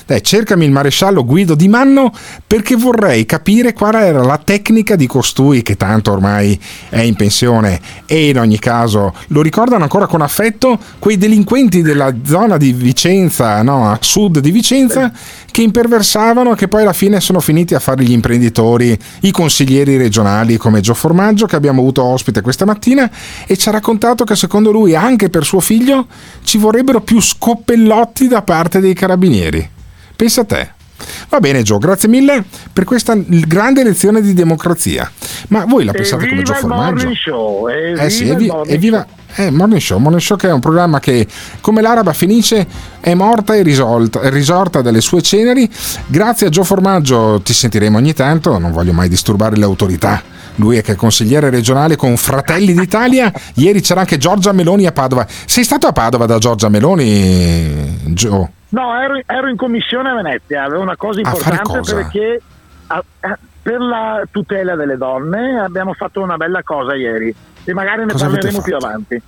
Dai, cercami il maresciallo Guido di Manno perché vorrei capire qual era la tecnica di costui che tanto ormai è in pensione e in ogni caso lo ricordano ancora con affetto quei delinquenti della zona di Vicenza, no, a sud di Vicenza, che imperversavano e che poi alla fine sono finiti a fare gli imprenditori, i consiglieri regionali come Gio Formaggio che abbiamo avuto ospite questa mattina e ci ha raccontato che secondo lui anche per suo figlio ci vorrebbero più scoppellotti da parte dei carabinieri. Pensa a te. Va bene Gio, grazie mille per questa grande lezione di democrazia. Ma voi la pensate come Gio Evviva Formaggio? show, Eh sì, evviva evviva eh, Morning Show. Morning Show che è un programma che, come l'Araba Fenice, è morta e risolta, è risorta dalle sue ceneri. Grazie a Gio Formaggio ti sentiremo ogni tanto, non voglio mai disturbare le autorità. Lui è che è consigliere regionale con Fratelli d'Italia. Ieri c'era anche Giorgia Meloni a Padova. Sei stato a Padova da Giorgia Meloni, Gio? No, ero, ero in commissione a Venezia, avevo una cosa importante cosa? perché a- a- per la tutela delle donne abbiamo fatto una bella cosa ieri e magari ne Cosa parleremo più avanti.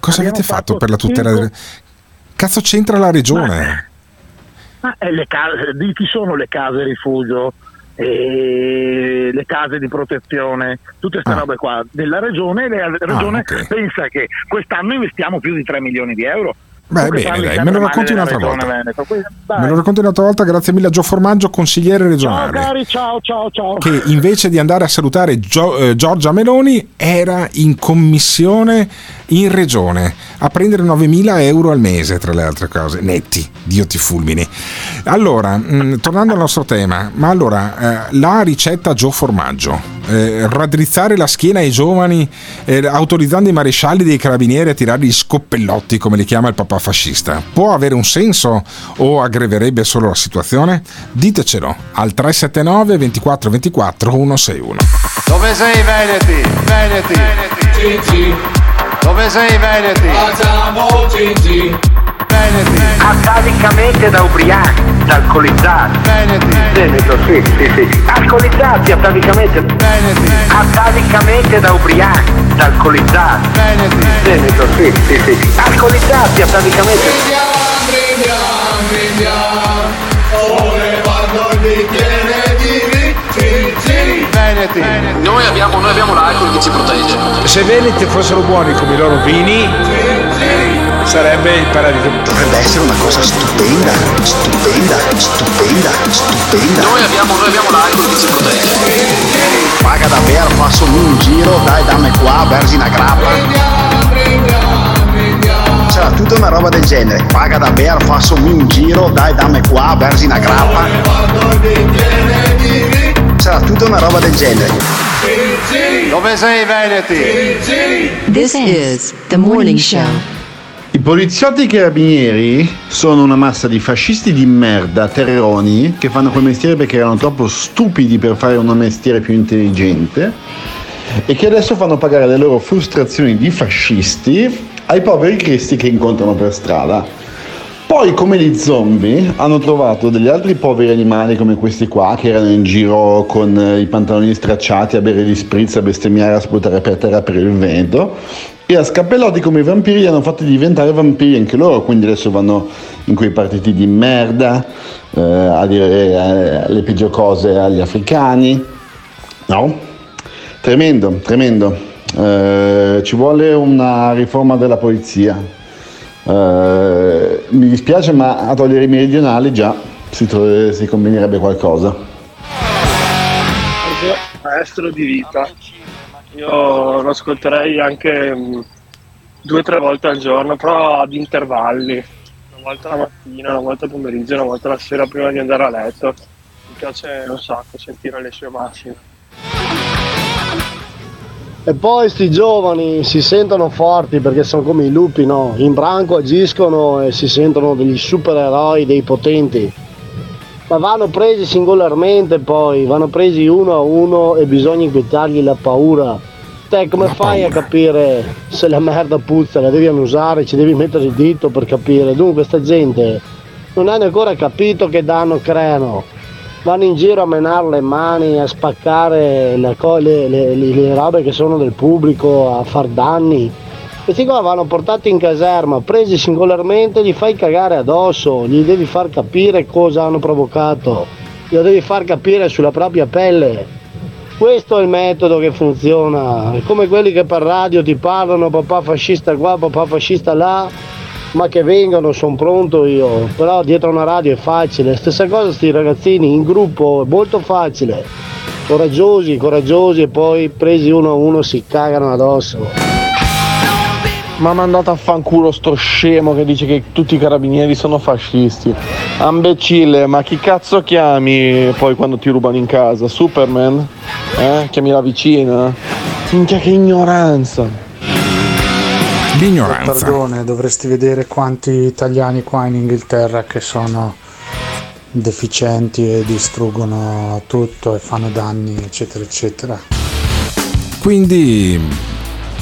Cosa Abbiamo avete fatto fatto per la tutela cinque- delle... Cazzo c'entra la regione? Ma è le case, di chi sono le case rifugio? E le case di protezione, tutte Ah. queste robe qua della regione, la regione pensa che quest'anno investiamo più di 3 milioni di euro. Beh, bene, dai, me lo racconti un'altra volta. Quindi. Me lo racconti un'altra volta, grazie mille a Gio Formaggio, consigliere Ciao regionale. cari, ciao ciao ciao. che invece di andare a salutare Gio- eh, Giorgia Meloni era in commissione in regione a prendere 9.000 euro al mese tra le altre cose netti Dio ti fulmini allora mh, tornando al nostro tema ma allora eh, la ricetta Gio Formaggio eh, raddrizzare la schiena ai giovani eh, autorizzando i marescialli dei carabinieri a tirare gli scoppellotti come li chiama il papà fascista può avere un senso o aggraverebbe solo la situazione? ditecelo al 379 24 24 161 Dove sei Veneti? Veneti. Gigi. Dove sei Veneti? Facciamo Gigi. Veneti. Atavicamente da ubriachi, da alcolizzati. Veneti. Veneto, sì, sì, sì. Alcolizzati atavicamente. Veneti. Atavicamente da ubriachi, da alcolizzati. Veneti. Veneto, sì, sì, sì. Alcolizzati atavicamente. Veneti. Noi abbiamo, noi abbiamo l'alcol che ci protegge. Se Veneti fossero buoni come i loro vini, sarebbe il paradiso. Dovrebbe essere una cosa stupenda, stupenda, stupenda, stupenda. Noi abbiamo, noi abbiamo l'alcol che ci protegge. Paga davvero, passami un giro, dai dammi qua, versi una grappa. C'era tutta una roba del genere, paga davvero, passami un giro, dai dammi qua, versi una grappa. C'era tutta una roba del genere. Dove sei Veneti? This is the morning show. I poliziotti e i carabinieri sono una massa di fascisti di merda, terroni, che fanno quel mestiere perché erano troppo stupidi per fare un mestiere più intelligente e che adesso fanno pagare le loro frustrazioni di fascisti ai poveri cristi che incontrano per strada. Poi, come gli zombie, hanno trovato degli altri poveri animali come questi qua, che erano in giro con eh, i pantaloni stracciati a bere gli spritz, a bestemmiare, a sputare per terra per il vento, e a scappellotti come i vampiri li hanno fatti diventare vampiri anche loro, quindi adesso vanno in quei partiti di merda, eh, a dire eh, le peggio cose agli africani. No? Tremendo, tremendo. Eh, ci vuole una riforma della polizia. Eh, mi dispiace, ma a togliere i meridionali già si, tro- si combinerebbe qualcosa. maestro di vita. Io lo ascolterei anche mm, due o tre volte al giorno, però ad intervalli. Una volta la mattina, una volta il pomeriggio, una volta la sera prima di andare a letto. Mi piace un sacco sentire le sue massime. E poi sti giovani si sentono forti perché sono come i lupi, no? In branco agiscono e si sentono degli supereroi, dei potenti. Ma vanno presi singolarmente poi, vanno presi uno a uno e bisogna inquietargli la paura. Te come fai a capire se la merda puzza, la devi annusare, ci devi mettere il dito per capire. Dunque sta gente non hanno ancora capito che danno creano. Vanno in giro a menare le mani, a spaccare le- le- le- le robe che sono del pubblico, a far danni. Questi qua vanno portati in caserma, presi singolarmente, gli fai cagare addosso, gli devi far capire cosa hanno provocato, glielo devi far capire sulla propria pelle. Questo è il metodo che funziona, è come quelli che per radio ti parlano papà fascista qua, papà fascista là, ma che vengano, sono pronto io. Però dietro una radio è facile. Stessa cosa sti ragazzini in gruppo, è molto facile. Coraggiosi, coraggiosi e poi presi uno a uno si cagano addosso. Ma mandato a fanculo sto scemo che dice che tutti i carabinieri sono fascisti. Ambecille, ma chi cazzo chiami poi quando ti rubano in casa? Superman? Eh? Chiami la vicina? Minchia che ignoranza. L'ignoranza. Perdone, dovresti vedere quanti italiani qua in Inghilterra che sono deficienti e distruggono tutto e fanno danni, eccetera, eccetera. Quindi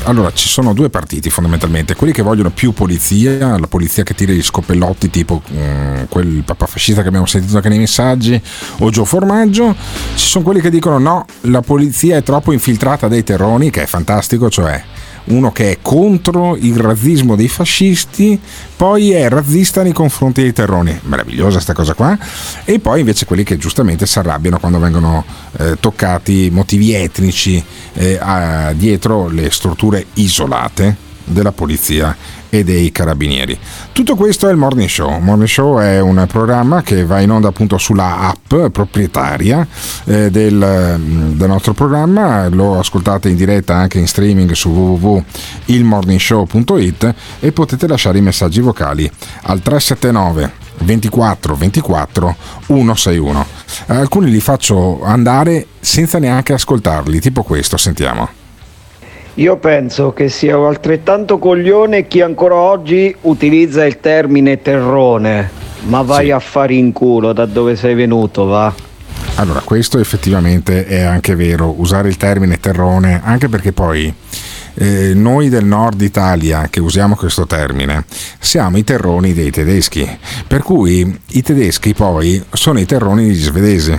allora ci sono due partiti fondamentalmente, quelli che vogliono più polizia, la polizia che tira gli scoppellotti tipo mm, quel papà fascista che abbiamo sentito anche nei messaggi o Gio Formaggio, ci sono quelli che dicono no, la polizia è troppo infiltrata dai terroni, che è fantastico, cioè uno che è contro il razzismo dei fascisti, poi è razzista nei confronti dei terroni. Meravigliosa questa cosa qua. E poi invece quelli che giustamente si arrabbiano quando vengono eh, toccati motivi etnici eh, a, dietro le strutture isolate della polizia e dei carabinieri. Tutto questo è il Morning Show. Morning Show è un programma che va in onda appunto sulla app proprietaria eh, del, del, nostro programma, lo ascoltate in diretta anche in streaming su www.ilmorningshow.it e potete lasciare i messaggi vocali al 379 24 24 161. Alcuni li faccio andare senza neanche ascoltarli, tipo questo, sentiamo. Io penso che sia altrettanto coglione chi ancora oggi utilizza il termine terrone, ma vai Sì. a fare in culo da dove sei venuto, va. Allora, questo effettivamente è anche vero, usare il termine terrone, anche perché poi eh, noi del nord Italia che usiamo questo termine siamo i terroni dei tedeschi, per cui i tedeschi poi sono i terroni degli svedesi.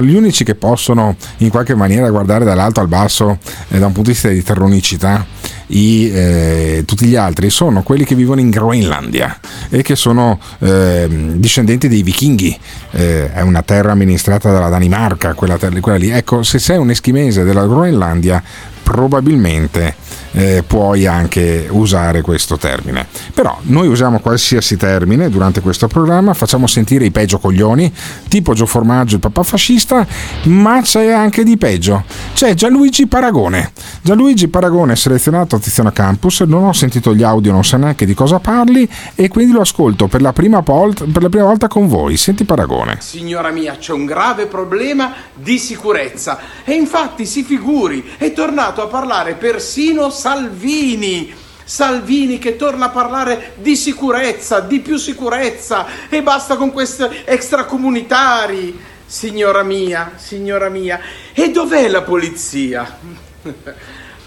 Gli unici che possono in qualche maniera guardare dall'alto al basso eh, da un punto di vista di terronicità i, eh, tutti gli altri sono quelli che vivono in Groenlandia e che sono eh, discendenti dei vichinghi. Eh, è una terra amministrata dalla Danimarca, quella, terra- quella lì. Ecco, se sei un eschimese della Groenlandia, probabilmente eh, puoi anche usare questo termine. Però noi usiamo qualsiasi termine durante questo programma, facciamo sentire i peggio coglioni, tipo Gio Formaggio, il papà fascista, ma c'è anche di peggio. C'è Gianluigi Paragone. Gianluigi Paragone è selezionato a Tiziano Campus, non ho sentito gli audio, non so neanche di cosa parli e quindi lo ascolto per la prima volta, per la prima volta con voi. Senti Paragone. Signora mia, c'è un grave problema di sicurezza e infatti si figuri, è tornato a parlare persino Salvini. Salvini che torna a parlare di sicurezza, di più sicurezza e basta con questi extracomunitari. Signora mia, signora mia, e dov'è la polizia?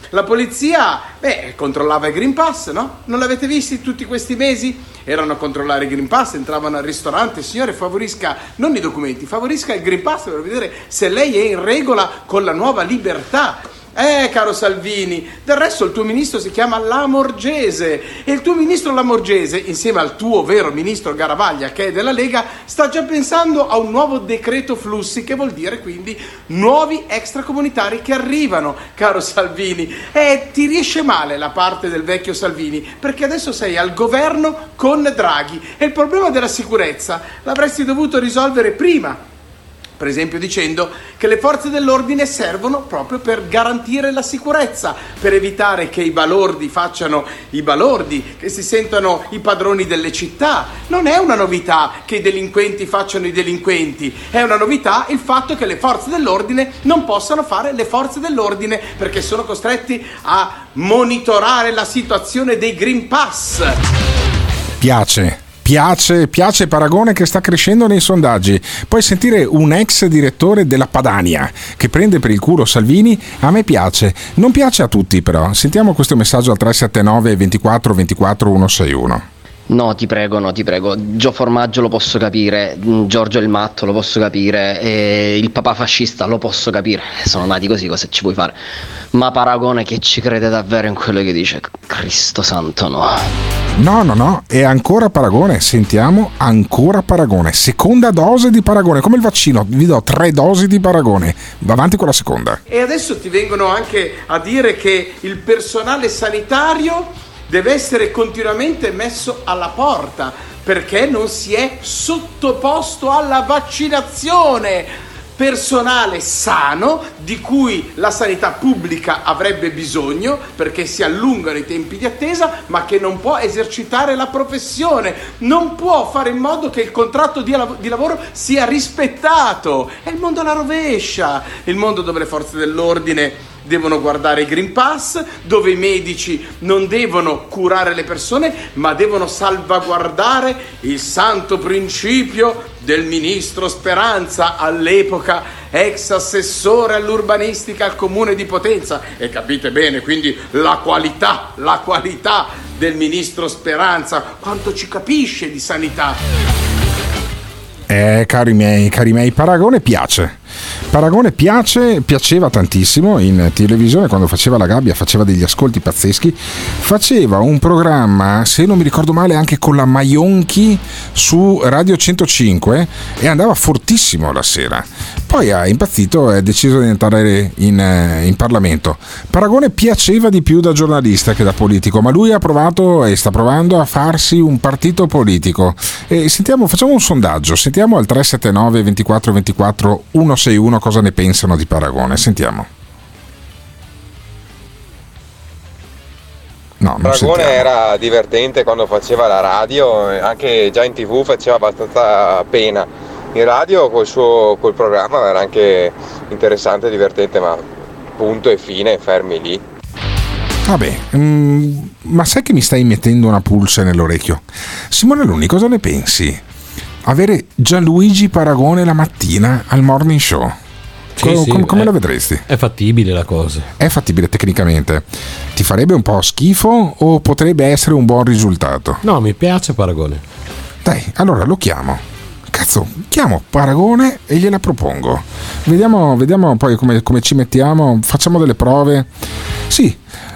La polizia, beh, controllava il Green Pass, no? Non l'avete visti tutti questi mesi? Erano a controllare il Green Pass, entravano al ristorante. Signore, favorisca non i documenti, favorisca il Green Pass per vedere se lei è in regola con la nuova libertà. Eh, caro Salvini, del resto il tuo ministro si chiama Lamorgese e il tuo ministro Lamorgese, insieme al tuo vero ministro Garavaglia, che è della Lega, sta già pensando a un nuovo decreto flussi, che vuol dire quindi nuovi extracomunitari che arrivano, caro Salvini. E ti riesce male la parte del vecchio Salvini, perché adesso sei al governo con Draghi e il problema della sicurezza l'avresti dovuto risolvere prima per esempio dicendo che le forze dell'ordine servono proprio per garantire la sicurezza, per evitare che i balordi facciano i balordi, che si sentano i padroni delle città. Non è una novità che i delinquenti facciano i delinquenti, è una novità il fatto che le forze dell'ordine non possano fare le forze dell'ordine perché sono costretti a monitorare la situazione dei Green Pass. Piace. Piace, piace Paragone che sta crescendo nei sondaggi. Puoi sentire un ex direttore della Padania che prende per il culo Salvini. A me piace. Non piace a tutti però. Sentiamo questo messaggio al 379 24 24 161. No, ti prego, no, ti prego. Gio Formaggio lo posso capire, mm, Giorgio il Matto lo posso capire, e il papà fascista lo posso capire. Sono nati così, cosa ci puoi fare? Ma Paragone che ci crede davvero in quello che dice, Cristo santo no. No, no, no, è ancora Paragone. Sentiamo ancora Paragone. Seconda dose di Paragone, come il vaccino. Vi do tre dosi di Paragone. Va avanti con la seconda. E adesso ti vengono anche a dire che il personale sanitario deve essere continuamente messo alla porta perché non si è sottoposto alla vaccinazione personale sano di cui la sanità pubblica avrebbe bisogno perché si allungano i tempi di attesa ma che non può esercitare la professione non può fare in modo che il contratto di, lav- di lavoro sia rispettato. È il mondo alla rovescia il mondo dove le forze dell'ordine devono guardare i Green Pass, dove i medici non devono curare le persone, ma devono salvaguardare il santo principio del ministro Speranza, all'epoca ex assessore all'urbanistica al comune di Potenza. E capite bene, quindi la qualità, la qualità del ministro Speranza, quanto ci capisce di sanità. Eh, cari miei, cari miei, Paragone piace. Paragone piace, piaceva tantissimo in televisione quando faceva la gabbia, faceva degli ascolti pazzeschi. Faceva un programma, se non mi ricordo male, anche con la Maionchi su Radio 105 e andava fortissimo la sera. Poi ha impazzito e ha deciso di entrare in, eh, in Parlamento. Paragone piaceva di più da giornalista che da politico, ma lui ha provato e sta provando a farsi un partito politico. E sentiamo, facciamo un sondaggio, sentiamo al 379 24 24 161 cosa ne pensano di Paragone. Sentiamo. No, Paragone era divertente quando faceva la radio, eh, anche già in tv faceva abbastanza pena. In radio col suo col programma era anche interessante e divertente, ma punto e fine, fermi lì. Vabbè, mm, ma sai che mi stai mettendo una pulce nell'orecchio? Simone Luni, cosa ne pensi? Avere Gianluigi Paragone la mattina al morning show? Sì, Co- sì, com- come è- la vedresti? È fattibile la cosa. È fattibile tecnicamente. Ti farebbe un po' schifo o potrebbe essere un buon risultato? No, mi piace Paragone. Dai, allora lo chiamo. Cazzo, chiamo Paragone e gliela propongo. Vediamo, vediamo poi come, come ci mettiamo, facciamo delle prove. Sì,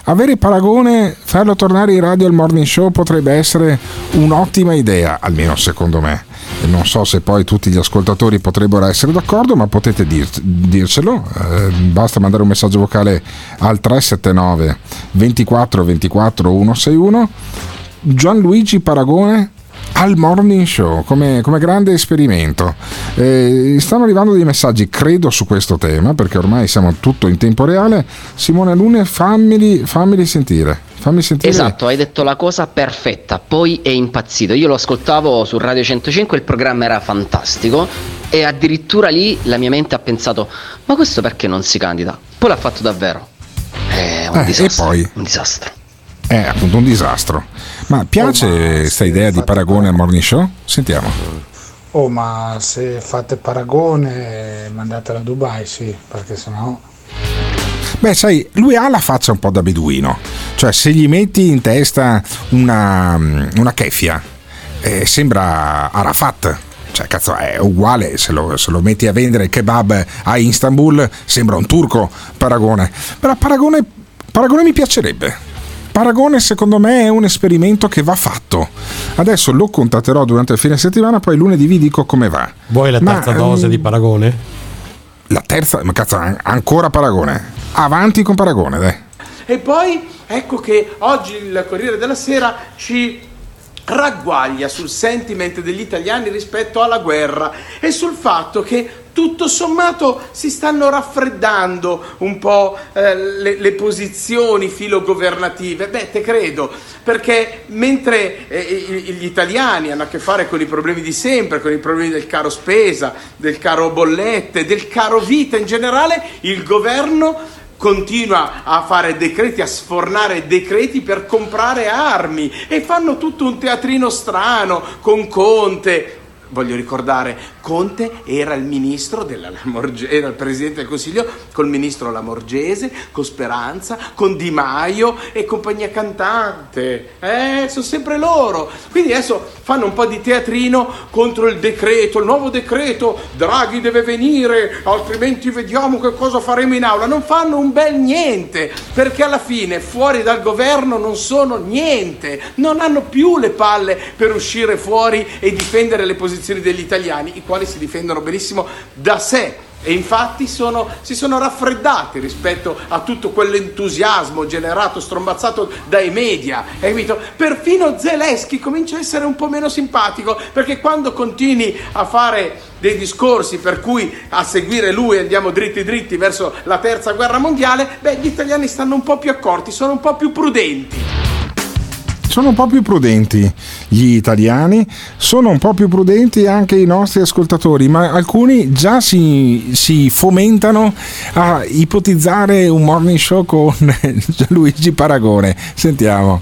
avere Paragone, farlo tornare in radio al morning show potrebbe essere un'ottima idea, almeno secondo me. Non so se poi tutti gli ascoltatori potrebbero essere d'accordo, ma potete dir- dircelo. Eh, basta mandare un messaggio vocale al 379 24 24 161. Gianluigi Paragone al morning show come, come grande esperimento. Eh, stanno arrivando dei messaggi, credo, su questo tema, perché ormai siamo tutto in tempo reale. Simone Lune, fammeli, fammeli sentire. Fammi sentire. Esatto, hai detto la cosa perfetta, poi è impazzito. Io lo ascoltavo su Radio 105, il programma era fantastico e addirittura lì la mia mente ha pensato "Ma questo perché non si candida?". Poi l'ha fatto davvero. È un Eh, e disastro. poi? Un disastro. È appunto un disastro. Ma piace questa idea di paragone al morning show? Sentiamo. Oh, ma se fate paragone, mandatela a Dubai, sì, perché sennò. Beh, sai, lui ha la faccia un po' da beduino. Cioè, se gli metti in testa una, una keffia, eh, sembra Arafat. Cioè, cazzo, è uguale. Se lo, se lo metti a vendere kebab a Istanbul, sembra un turco. Paragone. Però Paragone, Paragone mi piacerebbe. Paragone secondo me è un esperimento che va fatto. Adesso lo contatterò durante il fine settimana, poi lunedì vi dico come va. Vuoi la Ma, terza dose ehm, di Paragone? La terza, ma cazzo, an- ancora Paragone. Avanti con Paragone, dai. E poi ecco che oggi il Corriere della Sera ci ragguaglia sul sentiment degli italiani rispetto alla guerra e sul fatto che tutto sommato si stanno raffreddando un po' eh, le, le posizioni filogovernative. Beh, te credo, perché mentre eh, gli italiani hanno a che fare con i problemi di sempre, con i problemi del caro spesa, del caro bollette, del caro vita in generale, il governo continua a fare decreti, a sfornare decreti per comprare armi e fanno tutto un teatrino strano con Conte. Voglio ricordare, Conte era il ministro della Lamorgese, era il presidente del Consiglio col ministro Lamorgese, con Speranza, con Di Maio e compagnia cantante. Eh, sono sempre loro. Quindi adesso fanno un po' di teatrino contro il decreto, il nuovo decreto, Draghi deve venire, altrimenti vediamo che cosa faremo in aula. Non fanno un bel niente, perché alla fine fuori dal governo non sono niente, non hanno più le palle per uscire fuori e difendere le posizioni degli italiani, i quali si difendono benissimo da sé. E infatti sono- si sono raffreddati rispetto a tutto quell'entusiasmo generato, strombazzato dai media. Capito? Perfino Zelensky comincia a essere un po' meno simpatico perché quando continui a fare dei discorsi per cui a seguire lui andiamo dritti dritti verso la terza guerra mondiale, beh, gli italiani stanno un po' più accorti, sono un po' più prudenti. Sono un po' più prudenti gli italiani, sono un po' più prudenti anche i nostri ascoltatori, ma alcuni già si, si fomentano a ipotizzare un morning show con Gianluigi Paragone. Sentiamo.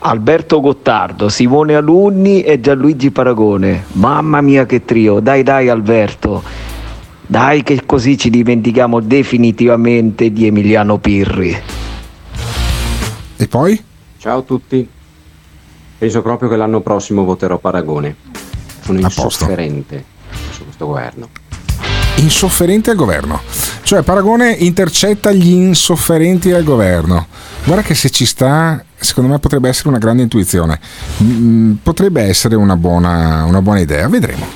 Alberto Gottardo, Simone Alunni e Gianluigi Paragone. Mamma mia che trio, dai dai Alberto. Dai che così ci dimentichiamo definitivamente di Emiliano Pirri. E poi? Ciao a tutti. Penso proprio che l'anno prossimo voterò Paragone. Sono insofferente su questo governo. Insofferente al governo, cioè Paragone intercetta gli insofferenti al governo. Guarda che se ci sta, secondo me potrebbe essere una grande intuizione, Mm, potrebbe essere una buona, una buona idea, vedremo.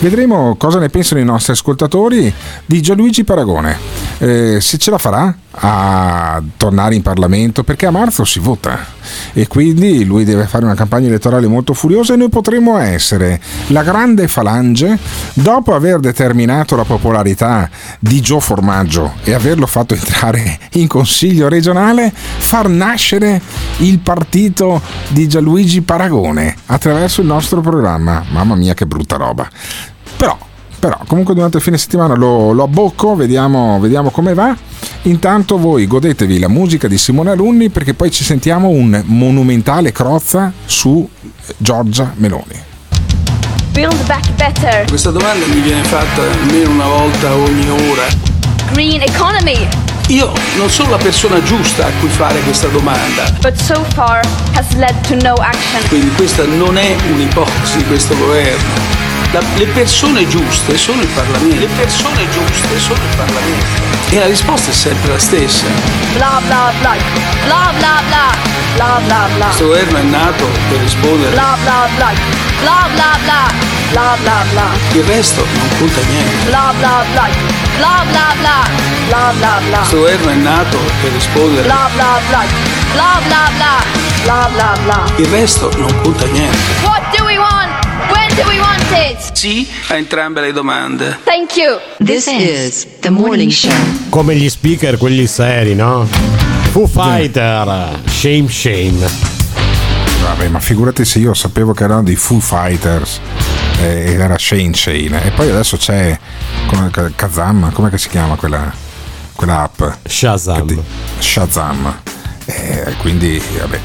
Vedremo cosa ne pensano i nostri ascoltatori di Gianluigi Paragone. Eh, se ce la farà a tornare in Parlamento, perché a marzo si vota e quindi lui deve fare una campagna elettorale molto furiosa e noi potremmo essere la grande falange dopo aver determinato la popolarità di Gio Formaggio e averlo fatto entrare in consiglio regionale, far nascere il partito di Gianluigi Paragone attraverso il nostro programma. Mamma mia che brutta roba. Però, però comunque durante il fine settimana lo, lo abbocco, vediamo, vediamo come va. Intanto voi godetevi la musica di Simone Alunni perché poi ci sentiamo un monumentale crozza su Giorgia Meloni. Build back better. Questa domanda mi viene fatta almeno una volta ogni ora. Green economy. Io non sono la persona giusta a cui fare questa domanda, so no quindi questa non è un'ipotesi di questo governo. La- le persone giuste sono il Parlamento. Le persone giuste sono il Parlamento. E la risposta è sempre la stessa. Blah blah blah. Blah blah blah. Blah blah blah. Questo governo è nato per rispondere. Blah blah blah. Blah blah blah. Blah blah blah. Il resto non conta niente. Blah blah blah. Blah blah blah. Blah blah blah. Questo governo è nato per rispondere. Blah blah blah. Blah blah blah. Blah blah blah. Il resto non conta niente. Sì a entrambe le domande. Thank you. This is the morning show. Come gli speaker, quelli seri, no? Foo Fighter, shame shame. Vabbè, ma figurati se io sapevo che erano dei Foo Fighters eh, ed era Shane Shane. E poi adesso c'è come, Kazam, come che si chiama quella, quella app? Shazam. Shazam. Eh, quindi, vabbè.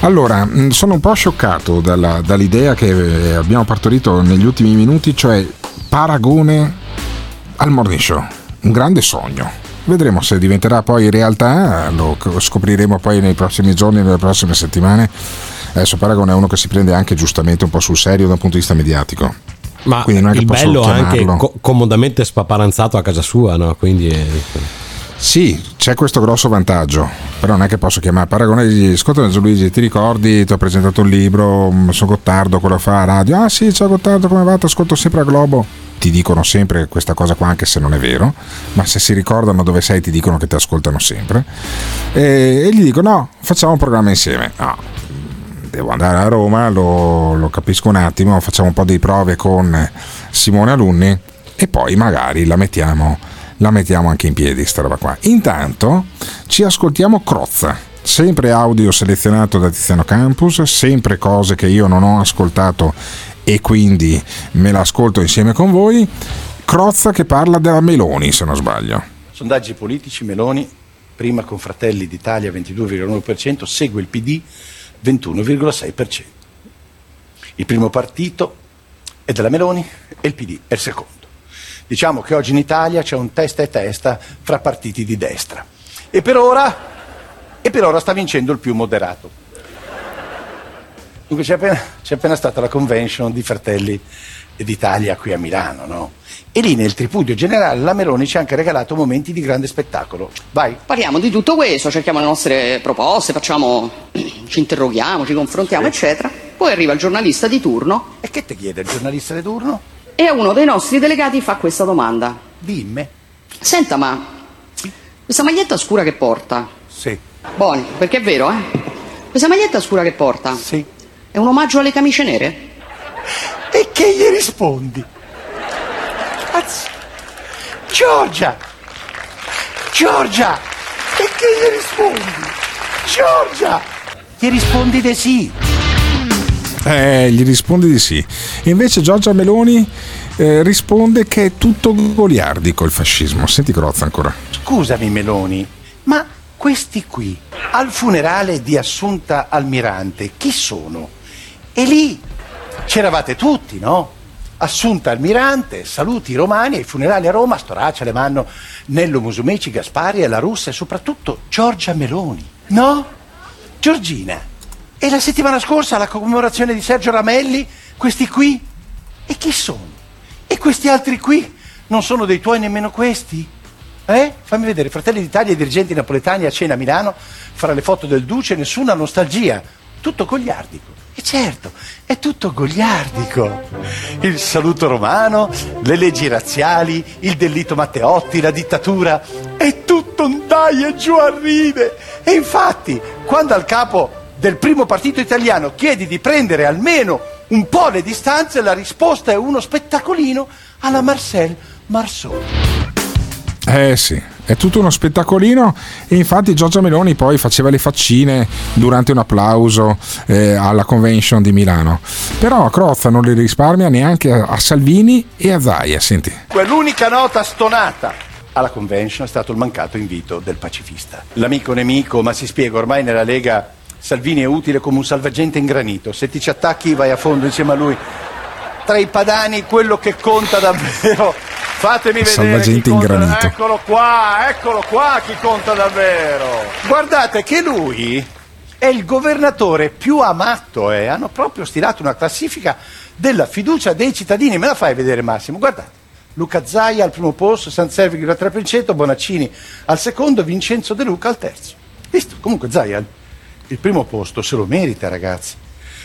Allora, mh, sono un po' scioccato dalla- dall'idea che eh, abbiamo partorito negli ultimi minuti, cioè paragone al morning show. Un grande sogno. Vedremo se diventerà poi realtà, lo scopriremo poi nei prossimi giorni, nelle prossime settimane. Adesso Paragone è uno che si prende anche giustamente un po' sul serio da un punto di vista mediatico. Ma il bello è anche co- comodamente spaparanzato a casa sua, no? Quindi è- Sì, c'è questo grosso vantaggio, però non è che posso chiamare Paragone dirgli, ascolta Gianluigi, ti ricordi, ti ho presentato un libro, mh, sono Gottardo, quello fa a radio, ah sì, ciao Gottardo, come va? Ti ascolto sempre a Globo. Ti dicono sempre questa cosa qua, anche se non è vero, ma se si ricordano dove sei ti dicono che ti ascoltano sempre. E, e gli dico, no, facciamo un programma insieme. No, devo andare a Roma, lo, lo capisco un attimo, facciamo un po' di prove con Simone Alunni e poi magari la mettiamo, la mettiamo anche in piedi sta roba qua. Intanto ci ascoltiamo Crozza, sempre audio selezionato da Tiziano Campus, sempre cose che io non ho ascoltato e quindi me l'ascolto insieme con voi. Crozza che parla della Meloni, se non sbaglio. Sondaggi politici, Meloni, prima con Fratelli d'Italia 22,9%, segue il PD 21,6%. Il primo partito è della Meloni e il PD è il secondo. Diciamo che oggi in Italia c'è un testa e testa fra partiti di destra. E per ora, e per ora sta vincendo il più moderato. Dunque c'è appena, c'è appena stata la convention di Fratelli d'Italia qui a Milano, no? E lì nel tripudio generale la Meloni ci ha anche regalato momenti di grande spettacolo. Vai. Parliamo di tutto questo, cerchiamo le nostre proposte, facciamo, ci interroghiamo, ci confrontiamo, eccetera. Poi arriva il giornalista di turno. E che ti chiede il giornalista di turno? E a uno dei nostri delegati fa questa domanda. Dimmi. Senta, ma questa maglietta scura che porta? Sì. Buoni, perché è vero, eh? Questa maglietta scura che porta? Sì. È un omaggio alle camicie nere? E che gli rispondi? Cazzo. Giorgia! Giorgia! E che gli rispondi? Giorgia! Gli rispondi di sì. Eh, gli risponde di sì. Invece Giorgia Meloni eh, risponde che è tutto goliardico il fascismo. Senti Crozza ancora. Scusami Meloni, ma questi qui al funerale di Assunta Almirante chi sono? E lì c'eravate tutti, no? Assunta Almirante, saluti romani, ai funerali a Roma, Storaccia, Le Manno, Nello Musumeci, Gaspari e la Russia e soprattutto Giorgia Meloni. No? Giorgina. E la settimana scorsa alla commemorazione di Sergio Ramelli, questi qui? E chi sono? E questi altri qui? Non sono dei tuoi nemmeno questi? Eh? Fammi vedere, Fratelli d'Italia e dirigenti napoletani a cena a Milano, fra le foto del Duce, nessuna nostalgia, tutto gogliardico. E certo, è tutto gogliardico. Il saluto romano, le leggi razziali, il delitto Matteotti, la dittatura, è tutto un dai e giù a ride. E infatti, quando al capo del primo partito italiano chiedi di prendere almeno un po' le distanze, la risposta è uno spettacolino alla Marcel Marceau. Eh sì, è tutto uno spettacolino e infatti Giorgia Meloni poi faceva le faccine durante un applauso eh, alla convention di Milano. Però Crozza non le risparmia neanche a, a Salvini e a Zaia, senti. Quell'unica nota stonata alla convention è stato il mancato invito del pacifista. L'amico nemico, ma si spiega, ormai nella Lega Salvini è utile come un salvagente in granito. Se ti ci attacchi vai a fondo insieme a lui. Tra i padani quello che conta davvero. Fatemi vedere. Salvagente in conta- granito. Eccolo qua, eccolo qua chi conta davvero. Guardate che lui è il governatore più amato e hanno proprio stilato una classifica della fiducia dei cittadini. Me la fai vedere Massimo? Guardate. Luca Zaia al primo posto, 66,3%, Bonaccini al secondo, Vincenzo De Luca al terzo. Visto? Comunque Zaia il primo posto se lo merita, ragazzi.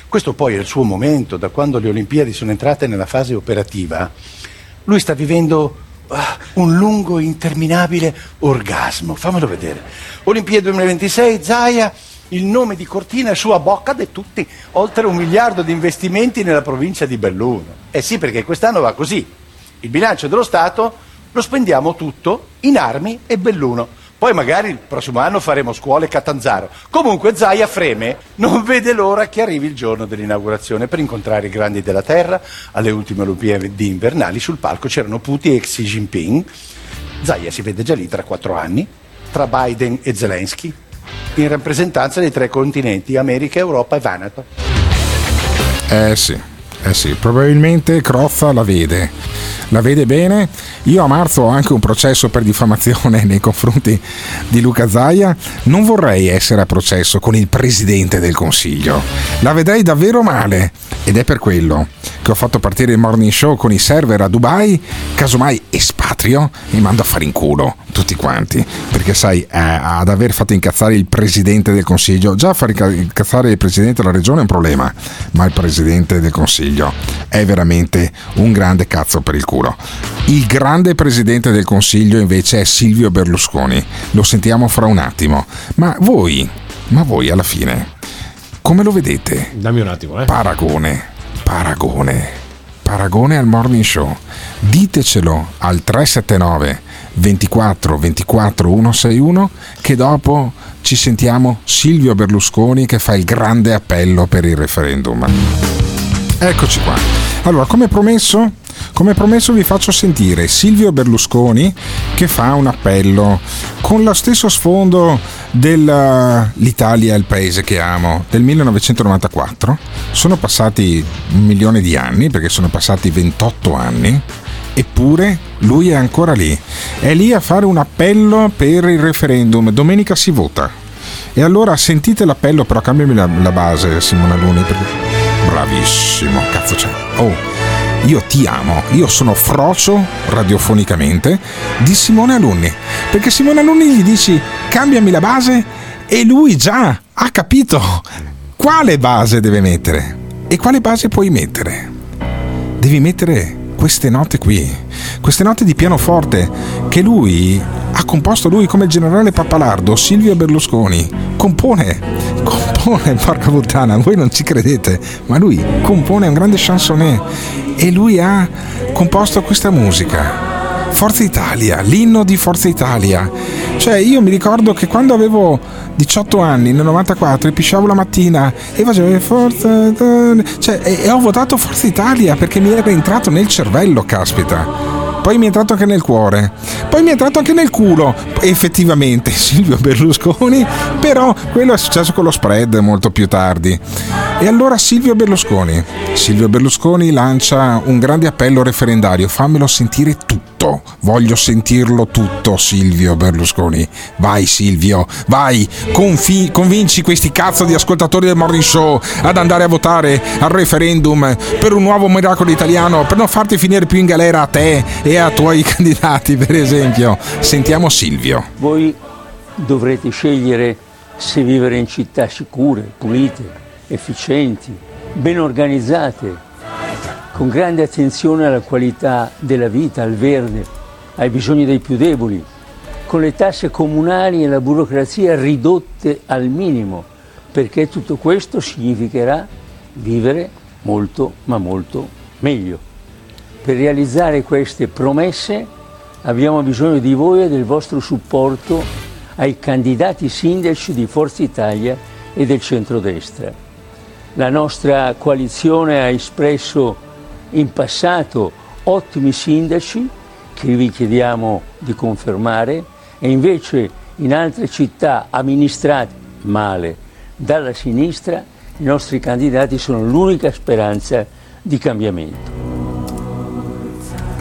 Questo poi è il suo momento, da quando le Olimpiadi sono entrate nella fase operativa. Lui sta vivendo ah, un lungo, interminabile orgasmo. Fammelo vedere. Olimpiadi 2026, Zaia, il nome di Cortina è su a bocca di tutti. Oltre un miliardo di investimenti nella provincia di Belluno. Eh sì, perché quest'anno va così. Il bilancio dello Stato lo spendiamo tutto in armi e Belluno. Poi magari il prossimo anno faremo scuole Catanzaro. Comunque Zaia freme, non vede l'ora che arrivi il giorno dell'inaugurazione per incontrare i grandi della terra. Alle ultime Olimpiadi invernali sul palco c'erano Putin e Xi Jinping. Zaia si vede già lì tra quattro anni, tra Biden e Zelensky, in rappresentanza dei tre continenti, America, Europa e Veneto. Eh sì, eh sì, probabilmente Crozza la vede. La vede bene. Io a marzo ho anche un processo per diffamazione nei confronti di Luca Zaia. Non vorrei essere a processo con il presidente del Consiglio. La vedrei davvero male. Ed è per quello che ho fatto partire il morning show con i server a Dubai. Casomai espatrio e mando a fare in culo tutti quanti. Perché sai, eh, ad aver fatto incazzare il presidente del Consiglio, già far inca- incazzare il presidente della regione è un problema, ma il presidente del Consiglio è veramente un grande cazzo per il culo. Il grande presidente del Consiglio invece è Silvio Berlusconi. Lo sentiamo fra un attimo. Ma voi, ma voi alla fine, come lo vedete? Dammi un attimo, eh. Paragone, paragone, paragone al morning show. Ditecelo al 379 24 24 161 che dopo ci sentiamo Silvio Berlusconi che fa il grande appello per il referendum. Eccoci qua. Allora, come promesso, come promesso vi faccio sentire Silvio Berlusconi che fa un appello con lo stesso sfondo dell'Italia è il paese che amo del 1994. Sono passati un milione di anni perché sono passati 28 anni. Eppure lui è ancora lì. È lì a fare un appello per il referendum. Domenica si vota. E allora sentite l'appello, però cambiami la, la base, Simona Luni. Perché... Bravissimo, cazzo c'è. Oh, io ti amo, io sono frocio radiofonicamente di Simone Alunni. Perché Simone Alunni gli dici cambiami la base e lui già ha capito quale base deve mettere. E quale base puoi mettere? Devi mettere queste note qui, queste note di pianoforte che lui ha composto lui come il generale Pappalardo, Silvio Berlusconi, compone, compone, porca puttana, voi non ci credete, ma lui compone un grande chansonnet e lui ha composto questa musica. Forza Italia, l'inno di Forza Italia. Cioè, io mi ricordo che quando avevo 18 anni, nel 94, e pisciavo la mattina e facevo Forza Italia. Cioè, e, e ho votato Forza Italia perché mi era entrato nel cervello, caspita. Poi mi è entrato anche nel cuore, poi mi è entrato anche nel culo, effettivamente Silvio Berlusconi, però quello è successo con lo spread molto più tardi. E allora Silvio Berlusconi, Silvio Berlusconi lancia un grande appello referendario, fammelo sentire tutto, voglio sentirlo tutto Silvio Berlusconi, vai Silvio, vai, confi- convinci questi cazzo di ascoltatori del Morning Show ad andare a votare al referendum per un nuovo miracolo italiano, per non farti finire più in galera a te e a tuoi candidati per esempio. Sentiamo Silvio. Voi dovrete scegliere se vivere in città sicure, pulite, efficienti, ben organizzate, con grande attenzione alla qualità della vita, al verde, ai bisogni dei più deboli, con le tasse comunali e la burocrazia ridotte al minimo, perché tutto questo significherà vivere molto ma molto meglio. Per realizzare queste promesse abbiamo bisogno di voi e del vostro supporto ai candidati sindaci di Forza Italia e del centrodestra. La nostra coalizione ha espresso in passato ottimi sindaci che vi chiediamo di confermare e invece in altre città amministrate male dalla sinistra i nostri candidati sono l'unica speranza di cambiamento.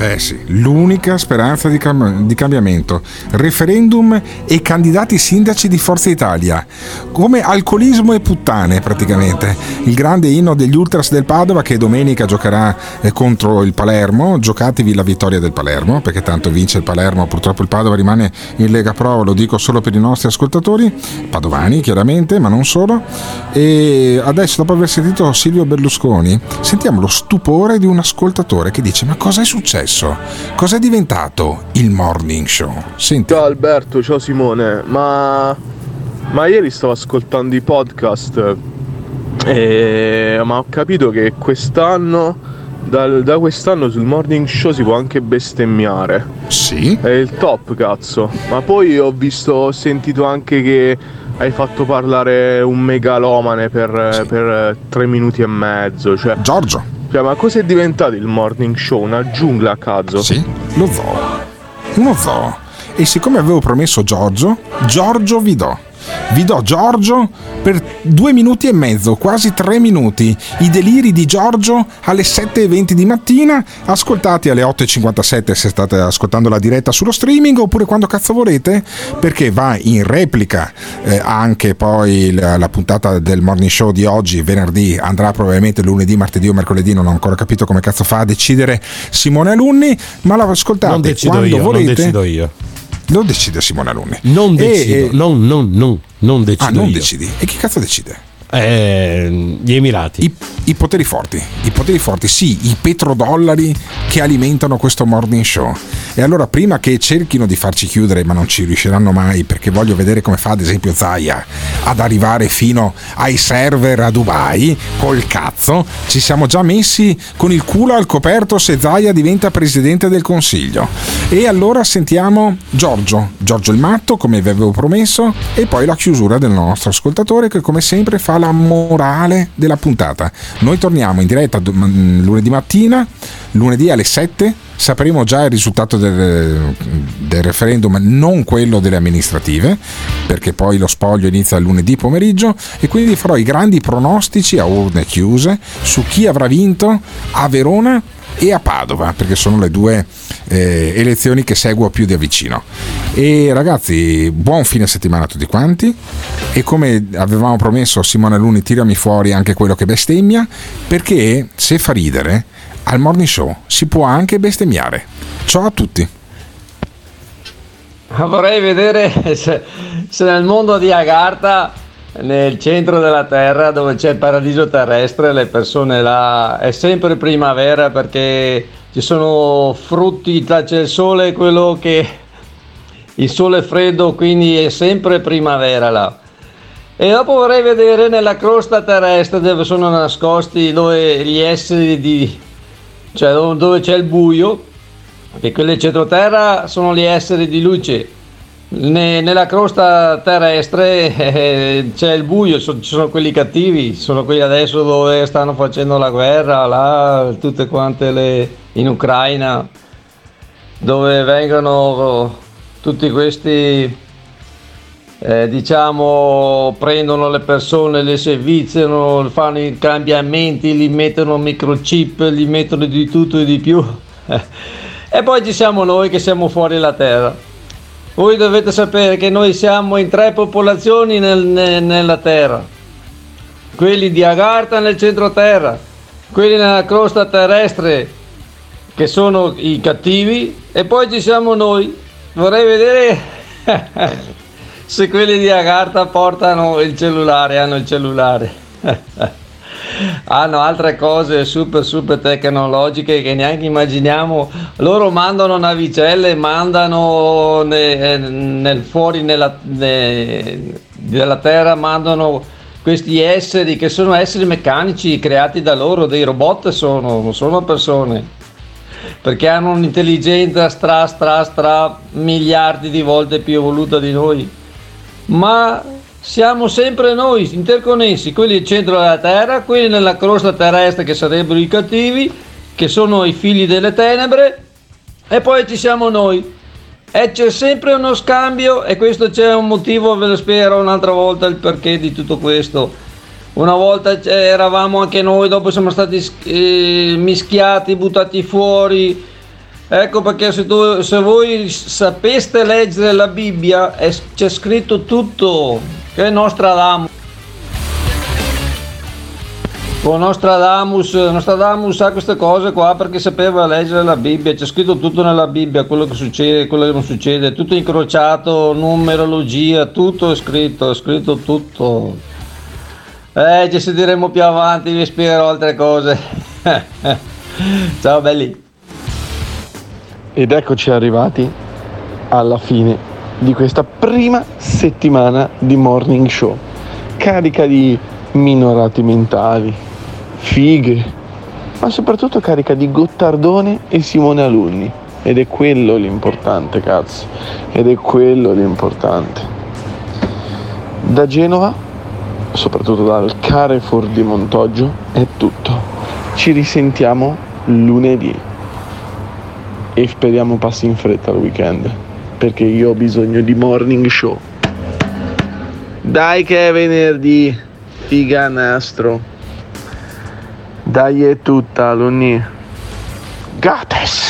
Eh sì, l'unica speranza di, cam- di, cambiamento. Referendum e candidati sindaci di Forza Italia. Come alcolismo e puttane praticamente. Il grande inno degli Ultras del Padova che domenica giocherà eh, contro il Palermo. Giocatevi la vittoria del Palermo perché tanto vince il Palermo. Purtroppo il Padova rimane in Lega Pro, lo dico solo per i nostri ascoltatori. Padovani chiaramente, ma non solo. E adesso dopo aver sentito Silvio Berlusconi sentiamo lo stupore di un ascoltatore che dice ma cosa è successo? Cos'è diventato il morning show? Senti. Ciao Alberto, ciao Simone, ma, ma ieri stavo ascoltando i podcast e ma ho capito che quest'anno, dal- da quest'anno sul morning show si può anche bestemmiare. Sì? È il top cazzo. Ma poi ho visto, ho sentito anche che hai fatto parlare un megalomane per, per tre minuti e mezzo. Cioè, Giorgio. Cioè, ma cos'è diventato il morning show? Una giungla a caso? Sì, lo zoo. Uno zoo. E siccome avevo promesso Giorgio, Giorgio vi do. Vi do Giorgio per due minuti e mezzo, quasi tre minuti. I deliri di Giorgio alle 7.20 di mattina, ascoltati alle 8.57 se state ascoltando la diretta sullo streaming oppure quando cazzo volete, perché va in replica eh, anche poi la, la puntata del morning show di oggi, venerdì, andrà probabilmente lunedì, martedì o mercoledì, non ho ancora capito come cazzo fa a decidere Simone Alunni, ma la ascoltate Non decido quando io, volete. non decido io. Lo decide Simone Alunni. Non E- decido, e- non, non, non, non decido Ah, non io. decidi. E chi cazzo decide? Eh, gli Emirati. I, i poteri forti, i poteri forti, sì, i petrodollari che alimentano questo morning show. E allora, prima che cerchino di farci chiudere, ma non ci riusciranno mai, perché voglio vedere come fa, ad esempio, Zaya ad arrivare fino ai server a Dubai, col cazzo, ci siamo già messi con il culo al coperto se Zaya diventa presidente del consiglio. E allora sentiamo Giorgio, Giorgio il Matto, come vi avevo promesso, e poi la chiusura del nostro ascoltatore che come sempre fa la morale della puntata. Noi torniamo in diretta do- m- lunedì mattina, lunedì alle 7, sapremo già il risultato del, del referendum, non quello delle amministrative, perché poi lo spoglio inizia lunedì pomeriggio e quindi farò i grandi pronostici a urne chiuse su chi avrà vinto a Verona e a Padova, perché sono le due eh, elezioni che seguo più da vicino. E ragazzi, buon fine settimana a tutti quanti. E come avevamo promesso, Simone Luni, tirami fuori anche quello che bestemmia, perché se fa ridere, al morning show si può anche bestemmiare. Ciao a tutti. Vorrei vedere se, se nel mondo di Agartha, nel centro della Terra, dove c'è il paradiso terrestre, le persone là è sempre primavera perché ci sono frutti, c'è il sole, quello che il sole è freddo, quindi è sempre primavera là. E dopo vorrei vedere nella crosta terrestre dove sono nascosti dove gli esseri di cioè dove c'è il buio, che quelle centroterra sono gli esseri di luce. Ne- nella crosta terrestre eh, c'è il buio, so- ci sono quelli cattivi, sono quelli adesso dove stanno facendo la guerra, là, tutte quante le in Ucraina, dove vengono tutti questi eh, diciamo prendono le persone, le serviziano, fanno i cambiamenti, li mettono microchip, li mettono di tutto e di più. e poi ci siamo noi che siamo fuori la terra. Voi dovete sapere che noi siamo in tre popolazioni nel- ne- nella terra. Quelli di Agartha nel centro terra, quelli nella crosta terrestre che sono i cattivi e poi ci siamo noi. Vorrei vedere se quelli di Agartha portano il cellulare, hanno il cellulare. hanno altre cose super super tecnologiche che neanche immaginiamo. Loro mandano navicelle, mandano ne- nel fuori nella, ne- della terra, mandano questi esseri che sono esseri meccanici creati da loro, dei robot sono, non sono persone perché hanno un'intelligenza stra stra stra miliardi di volte più evoluta di noi ma siamo sempre noi interconnessi quelli al centro della terra quelli nella crosta terrestre che sarebbero i cattivi che sono i figli delle tenebre e poi ci siamo noi e c'è sempre uno scambio e questo c'è un motivo ve lo spiegherò un'altra volta il perché di tutto questo una volta eravamo anche noi, dopo siamo stati eh, mischiati, buttati fuori. Ecco perché se, tu- se voi sapeste leggere la Bibbia è- c'è scritto tutto, che Nostradamus. Con Nostradamus, Nostradamus sa queste cose qua perché sapeva leggere la Bibbia, c'è scritto tutto nella Bibbia, quello che succede, quello che non succede, tutto incrociato, numerologia, tutto è scritto, è scritto tutto. Eh, ci sentiremo più avanti, vi spiegherò altre cose. Ciao belli. Ed eccoci arrivati alla fine di questa prima settimana di Morning Show, carica di minorati mentali, fighe, ma soprattutto carica di Gottardone e Simone Alunni. Ed è quello l'importante, cazzo. Ed è quello l'importante. Da Genova, soprattutto dal Carrefour di Montoggio, è tutto. Ci risentiamo lunedì e speriamo passi in fretta il weekend perché io ho bisogno di morning show. Dai che è venerdì figa nastro dai è tutta Luni Gates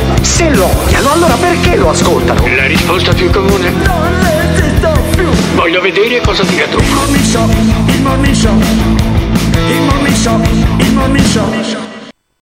Se lo odiano, allora perché lo ascoltano? La risposta più comune? Non resisto più Voglio vedere cosa dirà tu. Il morning show, il morning show Il morning show, il morning show